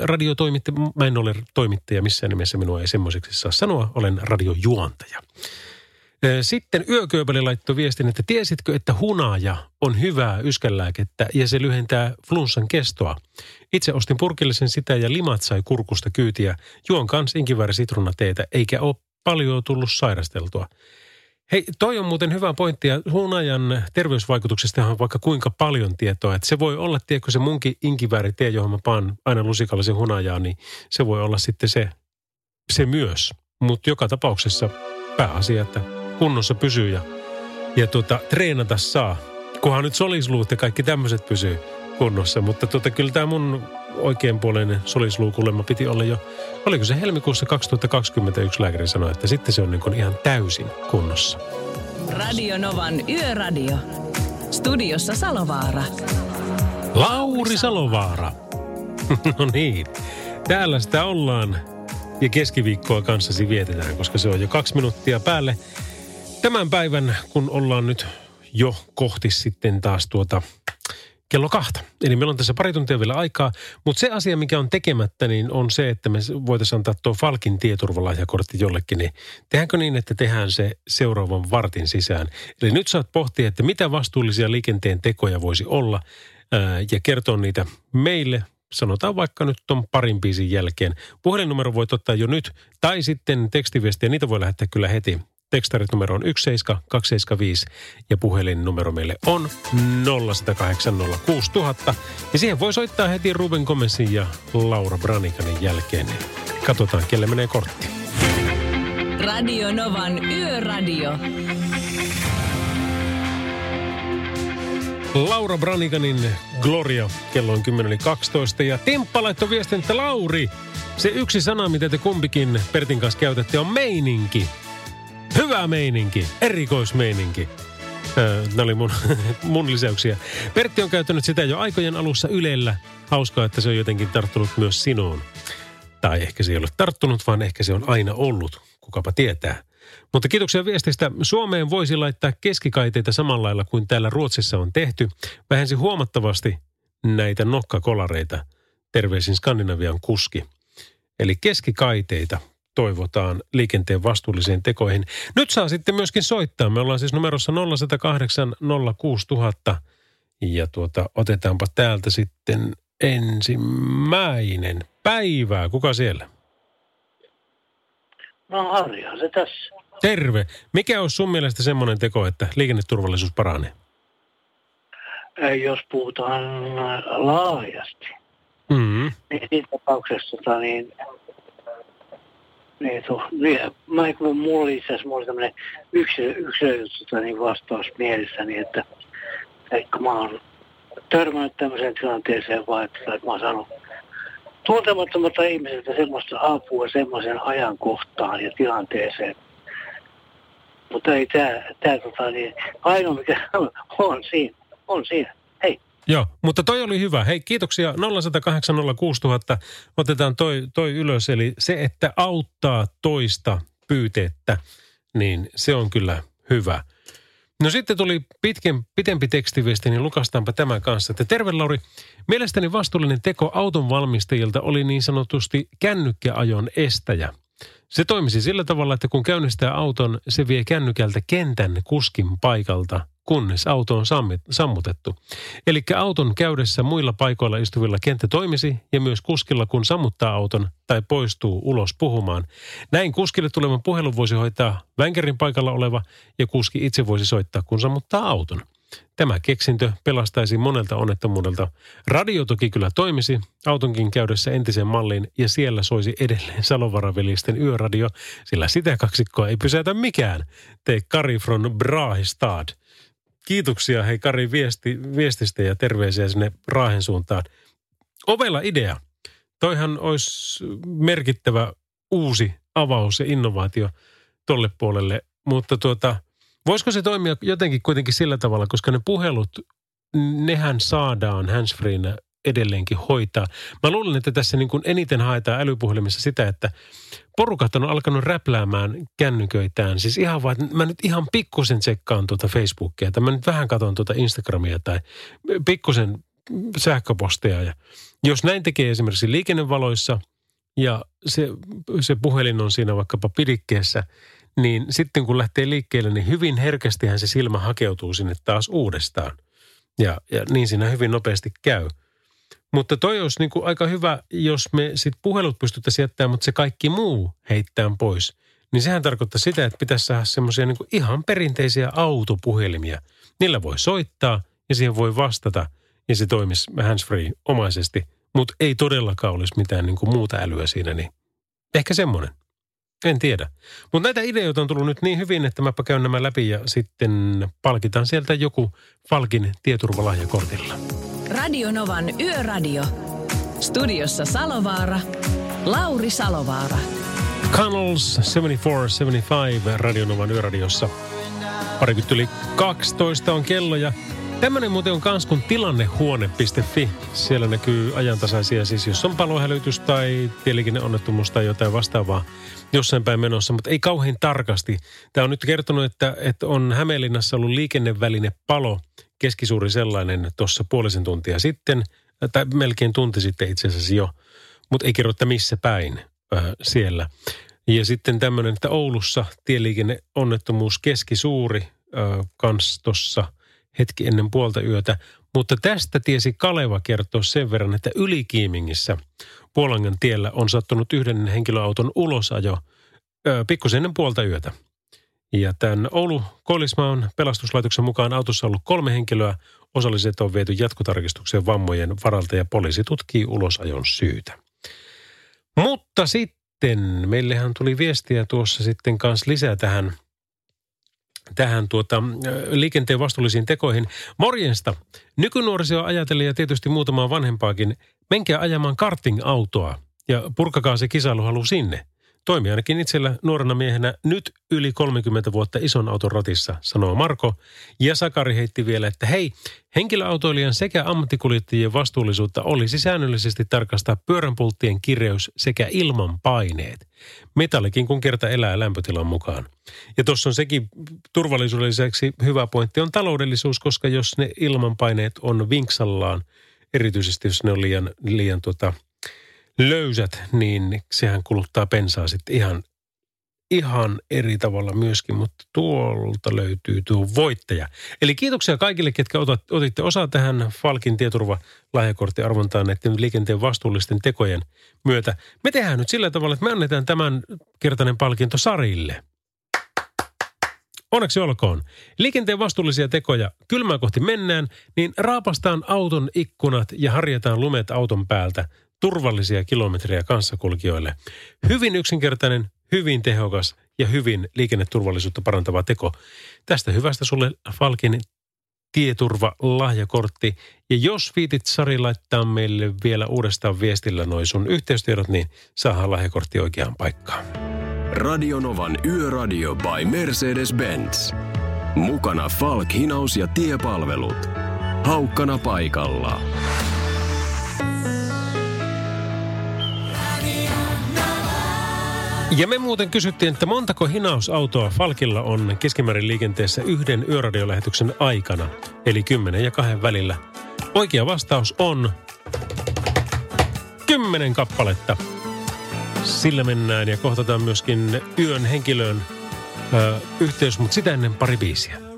radiotoimittaja, mä en ole toimittaja missään nimessä, minua ei semmoiseksi saa sanoa, olen radiojuontaja. Sitten Yökööpeli laittoi viestin, että tiesitkö, että hunaja on hyvää yskänlääkettä ja se lyhentää flunssan kestoa. Itse ostin purkillisen sitä ja limat sai kurkusta kyytiä. Juon kans inkivääri sitruunateetä, eikä ole paljon tullut sairasteltua. Hei, toi on muuten hyvä pointti ja hunajan terveysvaikutuksista on vaikka kuinka paljon tietoa. Että se voi olla, tiedätkö se munkin inkivääri tee, johon mä paan aina lusikallisen hunajaa, niin se voi olla sitten se, se myös. Mutta joka tapauksessa pääasia, että kunnossa pysyy ja, ja tuota, treenata saa. Kunhan nyt solisluut ja kaikki tämmöiset pysyy kunnossa. Mutta tuota, kyllä tämä mun oikeanpuoleinen solisluukulemma piti olla jo, oliko se helmikuussa 2021 lääkäri sanoi, että sitten se on niin ihan täysin kunnossa. Radio Novan Yöradio. Studiossa Salovaara. Lauri Salovaara. (laughs) no niin, täällä sitä ollaan ja keskiviikkoa kanssasi vietetään, koska se on jo kaksi minuuttia päälle. Tämän päivän, kun ollaan nyt jo kohti sitten taas tuota kello kahta. Eli meillä on tässä pari tuntia vielä aikaa, mutta se asia, mikä on tekemättä, niin on se, että me voitaisiin antaa tuo Falkin tieturvalahjakortti jollekin, niin tehdäänkö niin, että tehdään se seuraavan vartin sisään. Eli nyt saat pohtia, että mitä vastuullisia liikenteen tekoja voisi olla ää, ja kertoa niitä meille sanotaan vaikka nyt ton parin biisin jälkeen. Puhelinnumero voit ottaa jo nyt, tai sitten tekstiviestiä, niitä voi lähettää kyllä heti. Tekstarit numero on 17275 ja puhelinnumero meille on 0806000. Ja siihen voi soittaa heti Ruben Komesin ja Laura Branikanin jälkeen. Katsotaan, kelle menee kortti. Radio Novan Yöradio. Laura Branikanin Gloria, kello on 10.12 ja Timppa laittoi viestin, että Lauri, se yksi sana, mitä te kumpikin Pertin kanssa käytätte, on meininki. Hyvä meininki, erikoismeininki. Nämä oli mun, (laughs) mun lisäyksiä. Pertti on käyttänyt sitä jo aikojen alussa Ylellä. Hauskaa, että se on jotenkin tarttunut myös sinuun. Tai ehkä se ei ole tarttunut, vaan ehkä se on aina ollut. Kukapa tietää. Mutta kiitoksia viestistä. Suomeen voisi laittaa keskikaiteita samalla lailla kuin täällä Ruotsissa on tehty. Vähensi huomattavasti näitä nokkakolareita. Terveisin Skandinavian kuski. Eli keskikaiteita toivotaan liikenteen vastuullisiin tekoihin. Nyt saa sitten myöskin soittaa. Me ollaan siis numerossa 0108 06000. Ja tuota, otetaanpa täältä sitten ensimmäinen päivää. Kuka siellä? No Harja, se tässä. Terve. Mikä olisi sun mielestä semmoinen teko, että liikenneturvallisuus paranee? Ei, Jos puhutaan laajasti, Mm. niin siinä tapauksessa tota, niin, niin, to, niin, mä, kun mulla oli itse asiassa mulla oli tämmöinen yksilö, yksilö tota, niin vastaus mielessäni, että, että kun mä oon törmännyt tämmöiseen tilanteeseen vaan, että, että mä oon saanut tuntemattomalta ihmiseltä semmoista apua semmoisen ajankohtaan ja tilanteeseen. Mutta ei tämä, tää, tota, niin, ainoa mikä (laughs) on siinä, on siinä. Joo, mutta toi oli hyvä. Hei, kiitoksia 0108 06000. Otetaan toi, toi ylös. Eli se, että auttaa toista pyyteettä, niin se on kyllä hyvä. No sitten tuli pitken, pitempi tekstiviesti, niin lukastaanpa tämän kanssa. Että terve Lauri, mielestäni vastuullinen teko auton valmistajilta oli niin sanotusti kännykkäajon estäjä. Se toimisi sillä tavalla, että kun käynnistää auton, se vie kännykältä kentän kuskin paikalta, kunnes auto on sammutettu. Eli auton käydessä muilla paikoilla istuvilla kenttä toimisi ja myös kuskilla, kun sammuttaa auton tai poistuu ulos puhumaan. Näin kuskille tulevan puhelun voisi hoitaa vänkärin paikalla oleva ja kuski itse voisi soittaa, kun sammuttaa auton. Tämä keksintö pelastaisi monelta onnettomuudelta. Radio toki kyllä toimisi autonkin käydessä entisen malliin ja siellä soisi edelleen Salovaravelisten yöradio, sillä sitä kaksikkoa ei pysäytä mikään. Tee Kari from Brahistad. Kiitoksia hei Kari viesti, viestistä ja terveisiä sinne Raahen suuntaan. Ovella idea. Toihan olisi merkittävä uusi avaus ja innovaatio tolle puolelle, mutta tuota, voisiko se toimia jotenkin kuitenkin sillä tavalla, koska ne puhelut, nehän saadaan handsfreenä edelleenkin hoitaa. Mä luulen, että tässä niin kuin eniten haetaan älypuhelimissa sitä, että porukat on alkanut räpläämään kännyköitään. Siis ihan vaan, että mä nyt ihan pikkusen tsekkaan tuota Facebookia, tai mä nyt vähän katson tuota Instagramia tai pikkusen sähköposteja. Ja jos näin tekee esimerkiksi liikennevaloissa ja se, se puhelin on siinä vaikkapa pidikkeessä, niin sitten kun lähtee liikkeelle, niin hyvin herkästihän se silmä hakeutuu sinne taas uudestaan. Ja, ja niin siinä hyvin nopeasti käy. Mutta toi olisi niin kuin aika hyvä, jos me sitten puhelut pystyttäisiin jättämään, mutta se kaikki muu heittää pois. Niin sehän tarkoittaa sitä, että pitäisi saada semmoisia niin ihan perinteisiä autopuhelimia. Niillä voi soittaa ja siihen voi vastata ja se toimisi handsfree omaisesti, mutta ei todellakaan olisi mitään niin kuin muuta älyä siinä, niin ehkä semmoinen. En tiedä. Mutta näitä ideoita on tullut nyt niin hyvin, että mäpä käyn nämä läpi ja sitten palkitaan sieltä joku Falkin tieturvalahjakortilla. Radio Novan Yöradio. Studiossa Salovaara. Lauri Salovaara. Connells 7475 Radionovan yöradiossa. Parikymmentä yli 12 on kello ja tämmöinen muuten on kans kuin tilannehuone.fi. Siellä näkyy ajantasaisia, siis jos on palohälytys tai tieliikenneonnettomuus tai jotain vastaavaa jossain päin menossa, mutta ei kauhean tarkasti. Tämä on nyt kertonut, että, että on Hämeenlinnassa ollut liikenneväline palo, keskisuuri sellainen tuossa puolisen tuntia sitten, tai melkein tunti sitten itse asiassa jo, mutta ei kerro, että missä päin äh, siellä. Ja sitten tämmöinen, että Oulussa tieliikenneonnettomuus keskisuuri äh, kans tuossa hetki ennen puolta yötä. Mutta tästä tiesi Kaleva kertoa sen verran, että Ylikiimingissä Puolangan tiellä on sattunut yhden henkilöauton ulosajo ö, pikkusen ennen puolta yötä. Ja tämän Oulu Koillismaan pelastuslaitoksen mukaan autossa ollut kolme henkilöä. Osalliset on viety jatkotarkistukseen vammojen varalta ja poliisi tutkii ulosajon syytä. Mutta sitten, meillähän tuli viestiä tuossa sitten kanssa lisää tähän – tähän tuota, liikenteen vastuullisiin tekoihin. Morjesta. Nykynuorisoa ajatellen ja tietysti muutamaa vanhempaakin, menkää ajamaan karting-autoa ja purkakaa se kisailuhalu sinne. Toimi ainakin itsellä nuorena miehenä nyt yli 30 vuotta ison auton ratissa, sanoo Marko. Ja Sakari heitti vielä, että hei, henkilöautoilijan sekä ammattikuljettajien vastuullisuutta olisi säännöllisesti tarkastaa pyöränpulttien kireys sekä ilman paineet. Metallikin kun kerta elää lämpötilan mukaan. Ja tuossa on sekin turvallisuuden lisäksi hyvä pointti on taloudellisuus, koska jos ne ilmanpaineet on vinksallaan, erityisesti jos ne on liian, liian tota, löysät, niin sehän kuluttaa bensaa sitten ihan, ihan eri tavalla myöskin, mutta tuolta löytyy tuo voittaja. Eli kiitoksia kaikille, ketkä otat, otitte osaa tähän Falkin tieturva lahjakorttiarvontaan näiden liikenteen vastuullisten tekojen myötä. Me tehdään nyt sillä tavalla, että me annetaan tämän kertainen palkinto Sarille. Onneksi olkoon. Liikenteen vastuullisia tekoja. Kylmää kohti mennään, niin raapastaan auton ikkunat ja harjataan lumet auton päältä turvallisia kilometrejä kanssakulkijoille. Hyvin yksinkertainen, hyvin tehokas ja hyvin liikenneturvallisuutta parantava teko. Tästä hyvästä sulle Falkin tieturva lahjakortti. Ja jos viitit Sari laittaa meille vielä uudestaan viestillä noin sun yhteystiedot, niin saadaan lahjakortti oikeaan paikkaan. Radionovan Yöradio by Mercedes-Benz. Mukana Falk, hinaus ja tiepalvelut. Haukkana paikalla. Ja me muuten kysyttiin, että montako hinausautoa Falkilla on keskimäärin liikenteessä yhden yöradiolähetyksen aikana, eli 10 ja kahden välillä. Oikea vastaus on 10 kappaletta. Sillä mennään ja kohtataan myöskin yön henkilön ö, yhteys, mutta sitä ennen pari biisiä.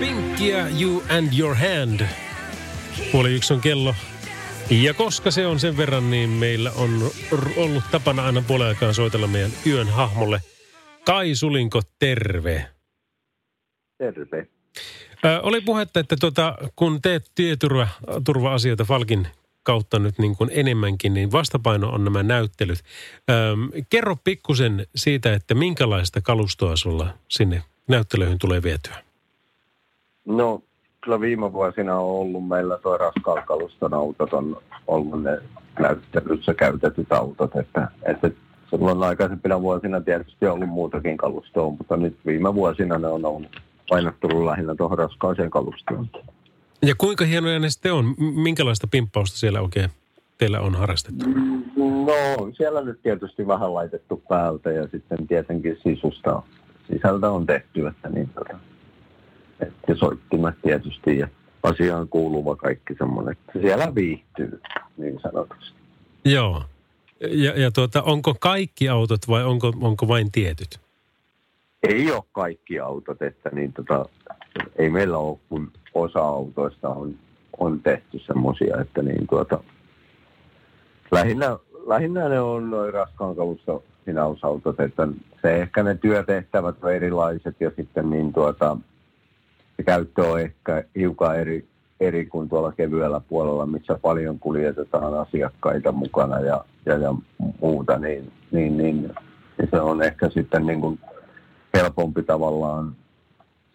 Pinkkiä You and Your Hand. Puoli yksi on kello. Ja koska se on sen verran, niin meillä on ollut tapana aina puolen aikaan soitella meidän yön hahmolle. Kai Sulinko, terve. Terve. Ö, oli puhetta, että tuota, kun teet tieturva-asioita Falkin kautta nyt niin kuin enemmänkin, niin vastapaino on nämä näyttelyt. Ö, kerro pikkusen siitä, että minkälaista kalustoa sulla sinne näyttelyihin tulee vietyä. No, kyllä viime vuosina on ollut meillä tuo raskaan kaluston autot on ollut ne näyttelyssä käytetyt autot, että, että silloin aikaisempina vuosina tietysti on ollut muutakin kalustoa, mutta nyt viime vuosina ne on ollut painottunut lähinnä tuohon raskaaseen kalustoon. Ja kuinka hienoja ne sitten on? Minkälaista pimppausta siellä oikein teillä on harrastettu? No, siellä nyt tietysti vähän laitettu päältä ja sitten tietenkin sisusta, sisältä on tehty, että niin tota, että soittimet tietysti ja asiaan kuuluva kaikki semmoinen, että siellä viihtyy niin sanotusti. Joo. Ja, ja tuota, onko kaikki autot vai onko, onko vain tietyt? Ei ole kaikki autot, että niin tota, ei meillä ole kun osa autoista on, on tehty semmoisia, että niin tuota, lähinnä, lähinnä ne on noin raskaan kalusta hinausautot, että se ehkä ne työtehtävät on erilaiset ja sitten niin tuota, se käyttö on ehkä hiukan eri, eri kuin tuolla kevyellä puolella, missä paljon kuljetetaan asiakkaita mukana ja, ja, ja muuta, niin, niin, niin, se on ehkä sitten niin kuin helpompi tavallaan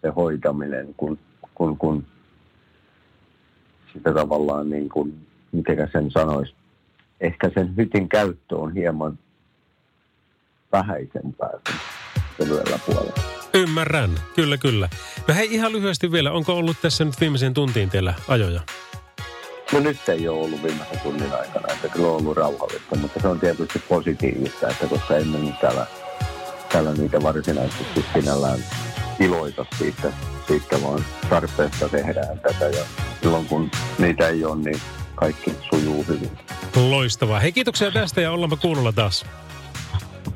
se hoitaminen, kun, kun, kun sitä tavallaan niin kuin, miten sen sanoisi, ehkä sen hytin käyttö on hieman vähäisempää kuin kevyellä puolella. Ymmärrän, kyllä kyllä. No hei ihan lyhyesti vielä, onko ollut tässä nyt viimeisen tuntiin teillä ajoja? No nyt ei ole ollut viimeisen tunnin aikana, että kyllä on ollut rauhallista, mutta se on tietysti positiivista, että koska emme nyt täällä, täällä niitä varsinaisesti sinällään iloita siitä, siitä vaan tarpeesta tehdään tätä ja silloin kun niitä ei ole, niin kaikki sujuu hyvin. Loistavaa. Hei kiitoksia tästä ja ollaanpa kuulolla taas.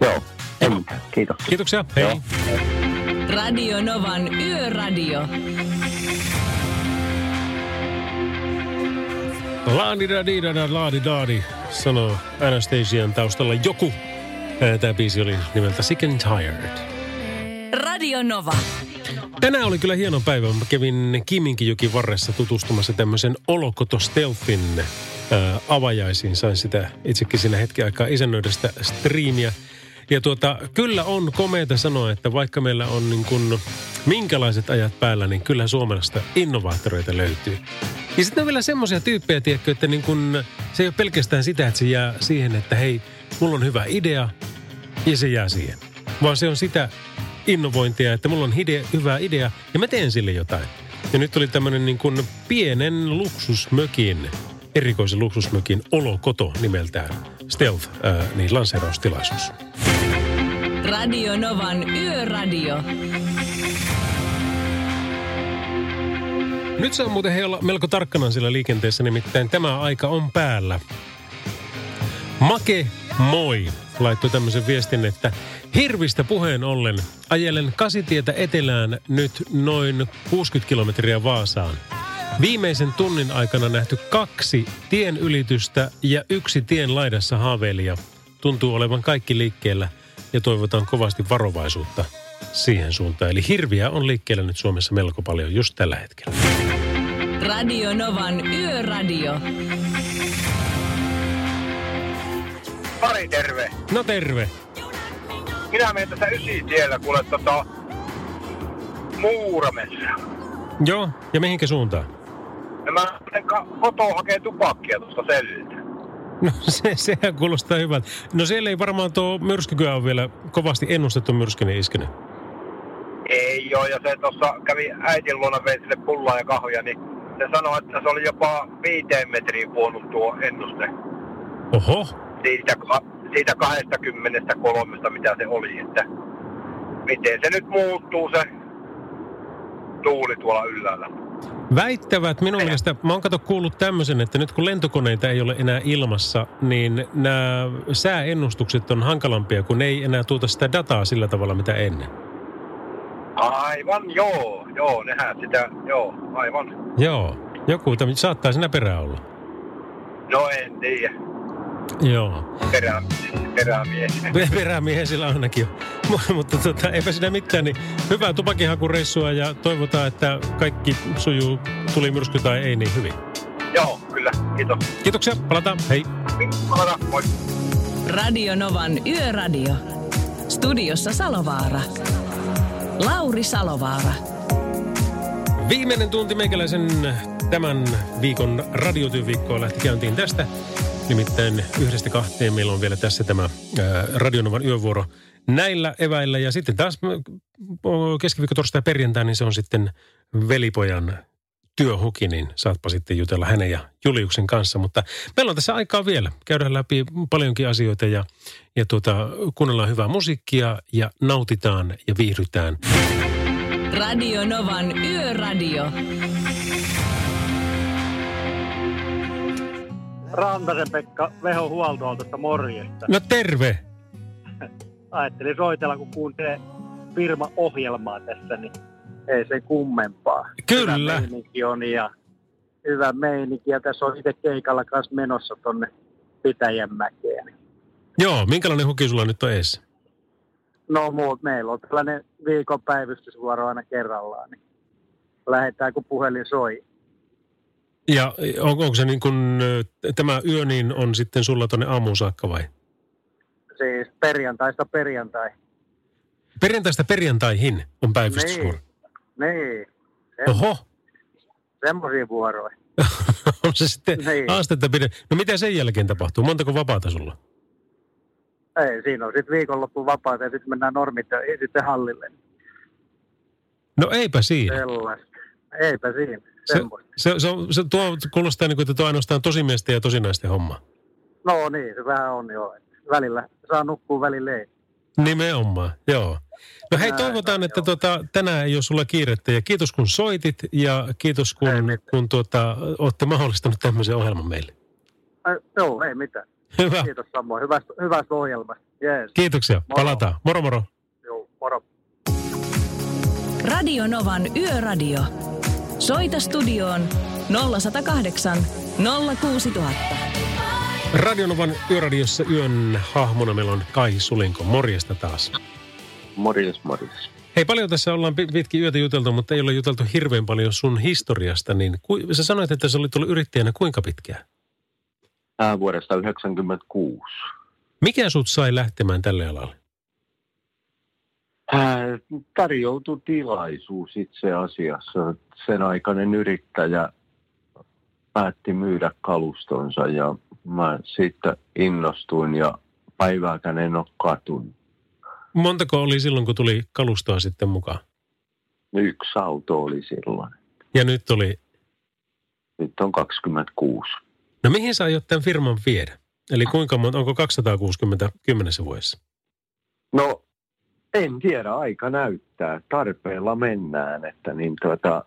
Joo, ei mitään. Kiitos. Kiitoksia, hei. Joo. Radio Novan Yöradio. Laadi da di da da laadi daadi, sanoo Anastasian taustalla joku. Tämä biisi oli nimeltä Sick and Tired. Radio Nova. Tänään oli kyllä hieno päivä. Mä kävin Kiminkijokin varressa tutustumassa tämmöisen Olokoto Stealthin ää, avajaisiin. Sain sitä itsekin siinä hetken aikaa isännöidä sitä striimiä. Ja tuota, kyllä on komeita sanoa, että vaikka meillä on niin kuin minkälaiset ajat päällä, niin kyllä Suomesta innovaattoreita löytyy. Ja sitten on vielä semmoisia tyyppejä, tiedätkö, että niin kuin, se ei ole pelkästään sitä, että se jää siihen, että hei, mulla on hyvä idea ja se jää siihen. Vaan se on sitä innovointia, että mulla on hide, hyvä idea ja mä teen sille jotain. Ja nyt tuli tämmöinen niin kuin pienen luksusmökin, erikoisen luksusmökin olokoto nimeltään. Stealth, ää, niin lanseeraustilaisuus. Radio Novan Yöradio. Nyt saa muuten he olla melko tarkkana sillä liikenteessä, nimittäin tämä aika on päällä. Make moi laittoi tämmöisen viestin, että hirvistä puheen ollen ajelen kasitietä etelään nyt noin 60 kilometriä Vaasaan. Viimeisen tunnin aikana nähty kaksi tien ylitystä ja yksi tien laidassa haaveilia. Tuntuu olevan kaikki liikkeellä ja toivotaan kovasti varovaisuutta siihen suuntaan. Eli hirviä on liikkeellä nyt Suomessa melko paljon just tällä hetkellä. Radio Novan Yöradio. Pari terve. No terve. Minä menen tässä ysitiellä kuule tota Muuramessa. Joo, ja mihinkä suuntaan? Ja mä menen kotoa hakee tupakkia tuosta selliltä. No (laughs) se, sehän kuulostaa hyvältä. No siellä ei varmaan tuo myrskykyä ole vielä kovasti ennustettu myrskyinen iskenyt. Ei oo, ja se tuossa kävi äitin luona vei sille pullaa ja kahvia, niin se sanoi, että se oli jopa viiteen metriin vuonut tuo ennuste. Oho. Siitä, siitä 23, mitä se oli, että miten se nyt muuttuu se tuuli tuolla ylhäällä. Väittävät minun mielestä, mä oon kato kuullut tämmöisen, että nyt kun lentokoneita ei ole enää ilmassa, niin nämä sääennustukset on hankalampia, kun ne ei enää tuota sitä dataa sillä tavalla, mitä ennen. Aivan, joo, joo, nehän sitä, joo, aivan. Joo, joku saattaa siinä perää olla. No en tiedä, Joo. perä, perämies. Pe- Perämiehen sillä ainakin on. Mu- (laughs) Mutta tota, eipä siinä mitään, niin hyvää tupakinhakureissua ja toivotaan, että kaikki sujuu, tuli myrsky tai ei niin hyvin. Joo, kyllä, kiitos. Kiitoksia, palataan, hei. Palata, moi. Radio Novan Yöradio. Studiossa Salovaara. Lauri Salovaara. Viimeinen tunti meikäläisen tämän viikon radiotyöviikkoa lähti käyntiin tästä. Nimittäin yhdestä kahteen meillä on vielä tässä tämä Radionovan yövuoro näillä eväillä. Ja sitten taas keskiviikko, torstai ja perjantai, niin se on sitten velipojan työhuki, niin saatpa sitten jutella hänen ja Juliuksen kanssa. Mutta meillä on tässä aikaa vielä. Käydään läpi paljonkin asioita ja, ja tuota, kuunnellaan hyvää musiikkia ja nautitaan ja viihdytään. Radio Novan Yöradio. Rantasen Pekka Veho Huoltoaltosta morjesta. No terve! Ajattelin soitella, kun kuuntelee firma-ohjelmaa tässä, niin ei se kummempaa. Kyllä. Hyvä on ja hyvä meininki. Ja tässä on itse keikalla kanssa menossa tonne Pitäjänmäkeen. Joo, minkälainen huki sulla nyt on eessä? No muut, meillä on tällainen viikon päivystysvuoro aina kerrallaan. Niin lähdetään, kun puhelin soi. Ja on, onko se niin kuin, tämä yö niin on sitten sulla tuonne aamuun saakka vai? Siis perjantaista perjantai. Perjantaista perjantaihin on päivystysvuoro. Niin. Oho. Semmoisia vuoroja. (laughs) on se sitten Niin. astetta pide. No mitä sen jälkeen tapahtuu? Montako vapaata sulla? Ei, siinä on sitten viikonloppu vapaata ja sitten mennään normit ja sitten hallille. No eipä siinä. Sellaista. Eipä siinä. Se, se, se, on- se tuo kuulostaa niin kuin, että tuo ainoastaan tosimiesten ja tosinaisten homma. No niin, se vähän on joo. Välillä saa nukkua, välillä ei. Nimenomaan, joo. No hei, toivotaan, että tuota, tänään ei ole sulla kiirettä ja kiitos kun soitit ja kiitos kun, kun tuota, olette mahdollistanut tämmöisen ohjelman meille. Äh, joo, ei mitään. Hyvä. Kiitos samoin. Hyvästä, hyvästä ohjelmasta. Jees. Kiitoksia, Moro. palataan. Moro moro. Joo, moro. Radio Novan Yöradio. Soita studioon 0108 06000. Radionovan yöradiossa yön hahmona meillä on Kai Sulinko. Morjesta taas. Morjes, morjes. Hei, paljon tässä ollaan pi- pitkin yötä juteltu, mutta ei ole juteltu hirveän paljon sun historiasta. Niin ku, sä sanoit, että sä olit ollut yrittäjänä kuinka pitkään? Ää, vuodesta 1996. Mikä sut sai lähtemään tälle alalle? Tarjoutui tilaisuus itse asiassa. Sen aikainen yrittäjä päätti myydä kalustonsa ja mä siitä innostuin ja päivääkään en ole katunut. Montako oli silloin, kun tuli kalustoa sitten mukaan? Yksi auto oli silloin. Ja nyt oli, Nyt on 26. no mihin sä aiot tämän firman viedä? Eli kuinka monta, onko 260 kymmenessä vuodessa? No, en tiedä, aika näyttää. Tarpeella mennään, että niin tuota,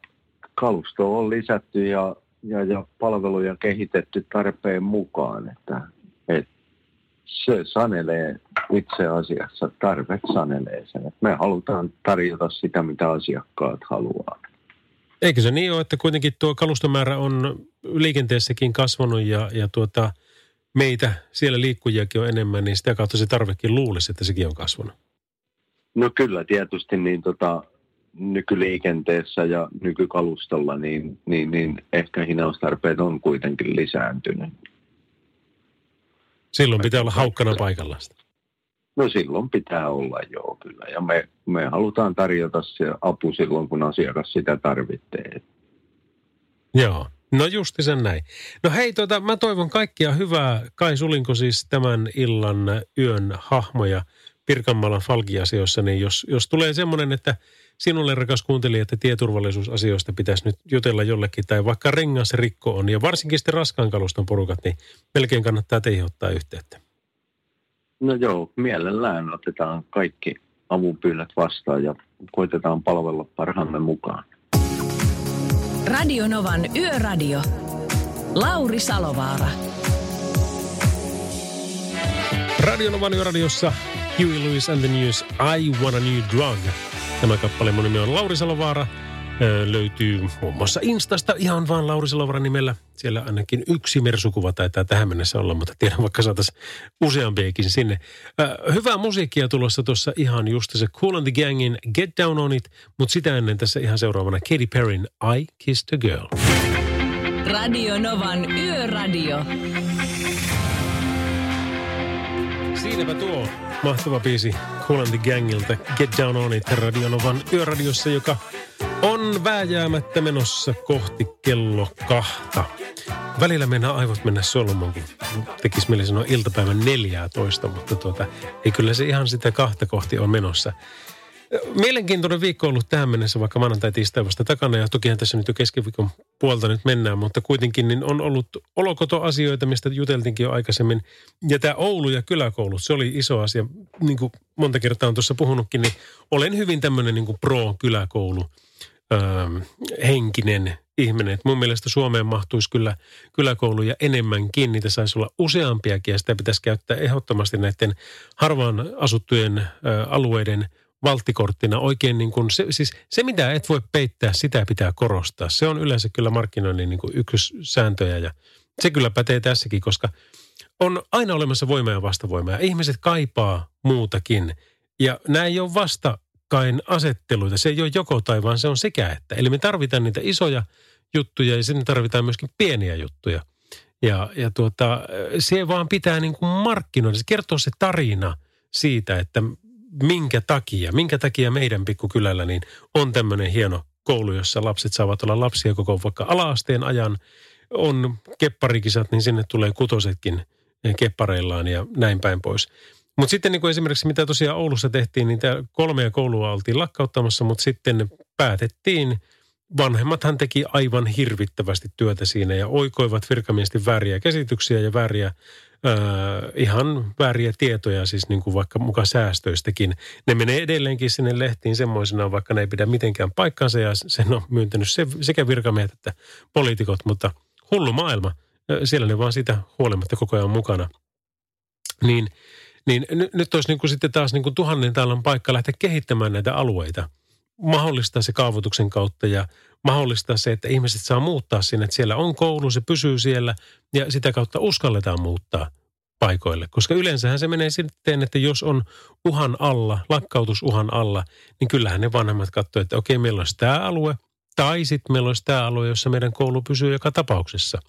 kalusto on lisätty ja, ja, ja palveluja kehitetty tarpeen mukaan, että, että se sanelee itse asiassa, tarve sanelee sen. Että me halutaan tarjota sitä, mitä asiakkaat haluaa. Eikö se niin ole, että kuitenkin tuo kalustomäärä on liikenteessäkin kasvanut ja, ja tuota, meitä siellä liikkujiakin on enemmän, niin sitä kautta se tarvekin luulisi, että sekin on kasvanut. No kyllä tietysti niin tota, nykyliikenteessä ja nykykalustolla, niin, niin, niin ehkä hinaustarpeet on kuitenkin lisääntynyt. Silloin pitää olla haukkana paikallaan. No silloin pitää olla joo kyllä. Ja me, me halutaan tarjota se apu silloin, kun asiakas sitä tarvitsee. Joo. No justi sen näin. No hei, tuota, mä toivon kaikkia hyvää. Kai Sulinko siis tämän illan yön hahmoja Pirkanmaalan Falki-asioissa, niin jos, jos tulee semmoinen, että sinulle rakas kuuntelija, että tieturvallisuusasioista pitäisi nyt jutella jollekin, tai vaikka rengasrikko on, ja varsinkin sitten raskaan kaluston porukat, niin melkein kannattaa teihin ottaa yhteyttä. No joo, mielellään otetaan kaikki avunpyynnöt vastaan ja koitetaan palvella parhaamme mukaan. Radio Novan Yöradio. Lauri Salovaara. Radionovan radiossa Huey Lewis and the News I Want a New Drug. Tämä kappale mun nimi on Lauri Salovaara. Ö, löytyy muun muassa Instasta ihan vaan Lauri Salovaara nimellä. Siellä ainakin yksi mersukuva taitaa tähän mennessä olla, mutta tiedän vaikka saataisiin useampiakin sinne. Ö, hyvää musiikkia tulossa tuossa ihan just se Cool and the Gangin Get Down On It, mutta sitä ennen tässä ihan seuraavana Katy Perryn I Kissed a Girl. Radio Novan Yöradio. Siinäpä tuo mahtava biisi Cool Gangilta Get Down On It Radionovan yöradiossa, joka on vääjäämättä menossa kohti kello kahta. välillä mennään aivot mennä solmuun, kun tekisi mieli sanoa iltapäivän neljää toista, mutta tuota, ei kyllä se ihan sitä kahta kohti on menossa. Mielenkiintoinen viikko ollut tähän mennessä, vaikka maanantai tiistai vasta takana ja tokihan tässä nyt jo keskiviikon puolta nyt mennään, mutta kuitenkin niin on ollut olokotoasioita, mistä juteltiinkin jo aikaisemmin. Ja tämä Oulu ja kyläkoulut, se oli iso asia. Niin kuin monta kertaa on tuossa puhunutkin, niin olen hyvin tämmöinen niin pro-kyläkoulu ähm, henkinen ihminen. Et mun mielestä Suomeen mahtuisi kyllä kyläkouluja enemmänkin. Niitä saisi olla useampiakin ja sitä pitäisi käyttää ehdottomasti näiden harvaan asuttujen ä, alueiden valttikorttina oikein niin kuin se, siis se, mitä et voi peittää, sitä pitää korostaa. Se on yleensä kyllä markkinoinnin niin kuin ykkössääntöjä ja se kyllä pätee tässäkin, koska on aina olemassa voima ja vastavoima ja ihmiset kaipaa muutakin. Ja nämä ei ole vastakkain asetteluita, se ei ole joko tai vaan se on sekä että. Eli me tarvitaan niitä isoja juttuja ja sitten tarvitaan myöskin pieniä juttuja. Ja, ja tuota, se vaan pitää niin kuin markkinoida, se kertoo se tarina siitä, että minkä takia, minkä takia meidän pikkukylällä niin on tämmöinen hieno koulu, jossa lapset saavat olla lapsia koko vaikka alaasteen ajan. On kepparikisat, niin sinne tulee kutosetkin keppareillaan ja näin päin pois. Mutta sitten niin kuin esimerkiksi mitä tosiaan Oulussa tehtiin, niin tämä kolmea koulua oltiin lakkauttamassa, mutta sitten päätettiin, vanhemmathan teki aivan hirvittävästi työtä siinä ja oikoivat virkamiesten vääriä käsityksiä ja vääriä äh, ihan vääriä tietoja, siis niin kuin vaikka mukaan säästöistäkin. Ne menee edelleenkin sinne lehtiin semmoisena, vaikka ne ei pidä mitenkään paikkansa ja sen on myöntänyt se, sekä virkamiehet että poliitikot, mutta hullu maailma. Siellä ne vaan sitä huolimatta koko ajan mukana. Niin, niin nyt, nyt olisi niin kuin sitten taas niin kuin tuhannen täällä paikka lähteä kehittämään näitä alueita. Mahdollistaa se kaavoituksen kautta ja mahdollistaa se, että ihmiset saa muuttaa sinne, että siellä on koulu, se pysyy siellä ja sitä kautta uskalletaan muuttaa paikoille. Koska yleensähän se menee sitten, että jos on uhan alla, lakkautusuhan alla, niin kyllähän ne vanhemmat katsoo, että okei, meillä olisi tämä alue, tai sitten meillä olisi tämä alue, jossa meidän koulu pysyy joka tapauksessa.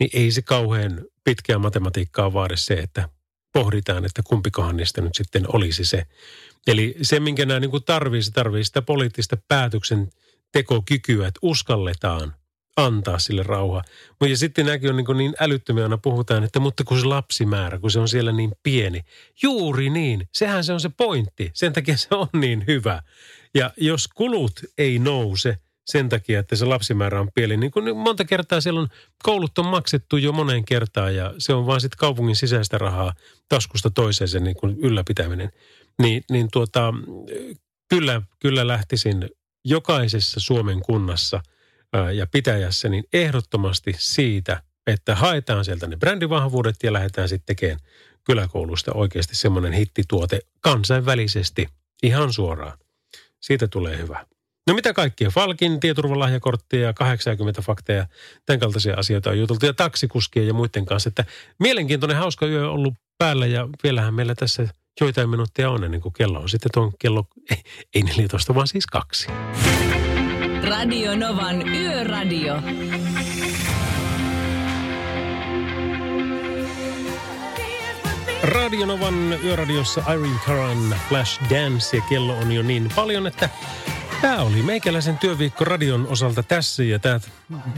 Niin ei se kauhean pitkää matematiikkaa vaadi se, että pohditaan, että kumpikohan niistä nyt sitten olisi se. Eli se, minkä nämä niin tarvii, se tarvii sitä poliittista päätöksen tekokykyä, että uskalletaan antaa sille rauha. Mutta sitten nämäkin on niin, niin älyttömiä, aina puhutaan, että mutta kun se lapsimäärä, kun se on siellä niin pieni. Juuri niin, sehän se on se pointti, sen takia se on niin hyvä. Ja jos kulut ei nouse sen takia, että se lapsimäärä on pieni, niin kuin monta kertaa siellä on, koulut on maksettu jo moneen kertaan ja se on vaan sitten kaupungin sisäistä rahaa taskusta toiseen sen niin ylläpitäminen. Niin, niin tuota, kyllä, kyllä lähtisin jokaisessa Suomen kunnassa ja pitäjässä niin ehdottomasti siitä, että haetaan sieltä ne brändivahvuudet ja lähdetään sitten tekemään kyläkoulusta oikeasti semmoinen hittituote kansainvälisesti ihan suoraan. Siitä tulee hyvä. No mitä kaikkia? Falkin tieturvalahjakorttia ja 80 fakteja, tämän kaltaisia asioita on juteltu ja taksikuskien ja muiden kanssa. Että mielenkiintoinen hauska yö on ollut päällä ja vielähän meillä tässä joitain minuuttia on ennen kuin kello on sitten tuon kello, (laughs) ei, ei 14, vaan siis kaksi. Radio Novan Yöradio. Radionovan yöradiossa Irene Karan Flash Dance ja kello on jo niin paljon, että Tämä oli meikäläisen työviikko radion osalta tässä ja tämä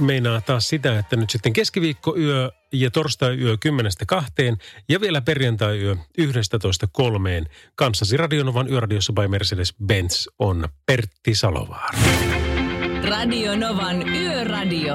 meinaa taas sitä, että nyt sitten keskiviikko-yö ja torstai-yö 10 kahteen ja vielä perjantai-yö 11 kolmeen. Kanssasi Radionovan yöradiossa by Mercedes-Benz on Pertti Salovaara. Radio Novan Yöradio.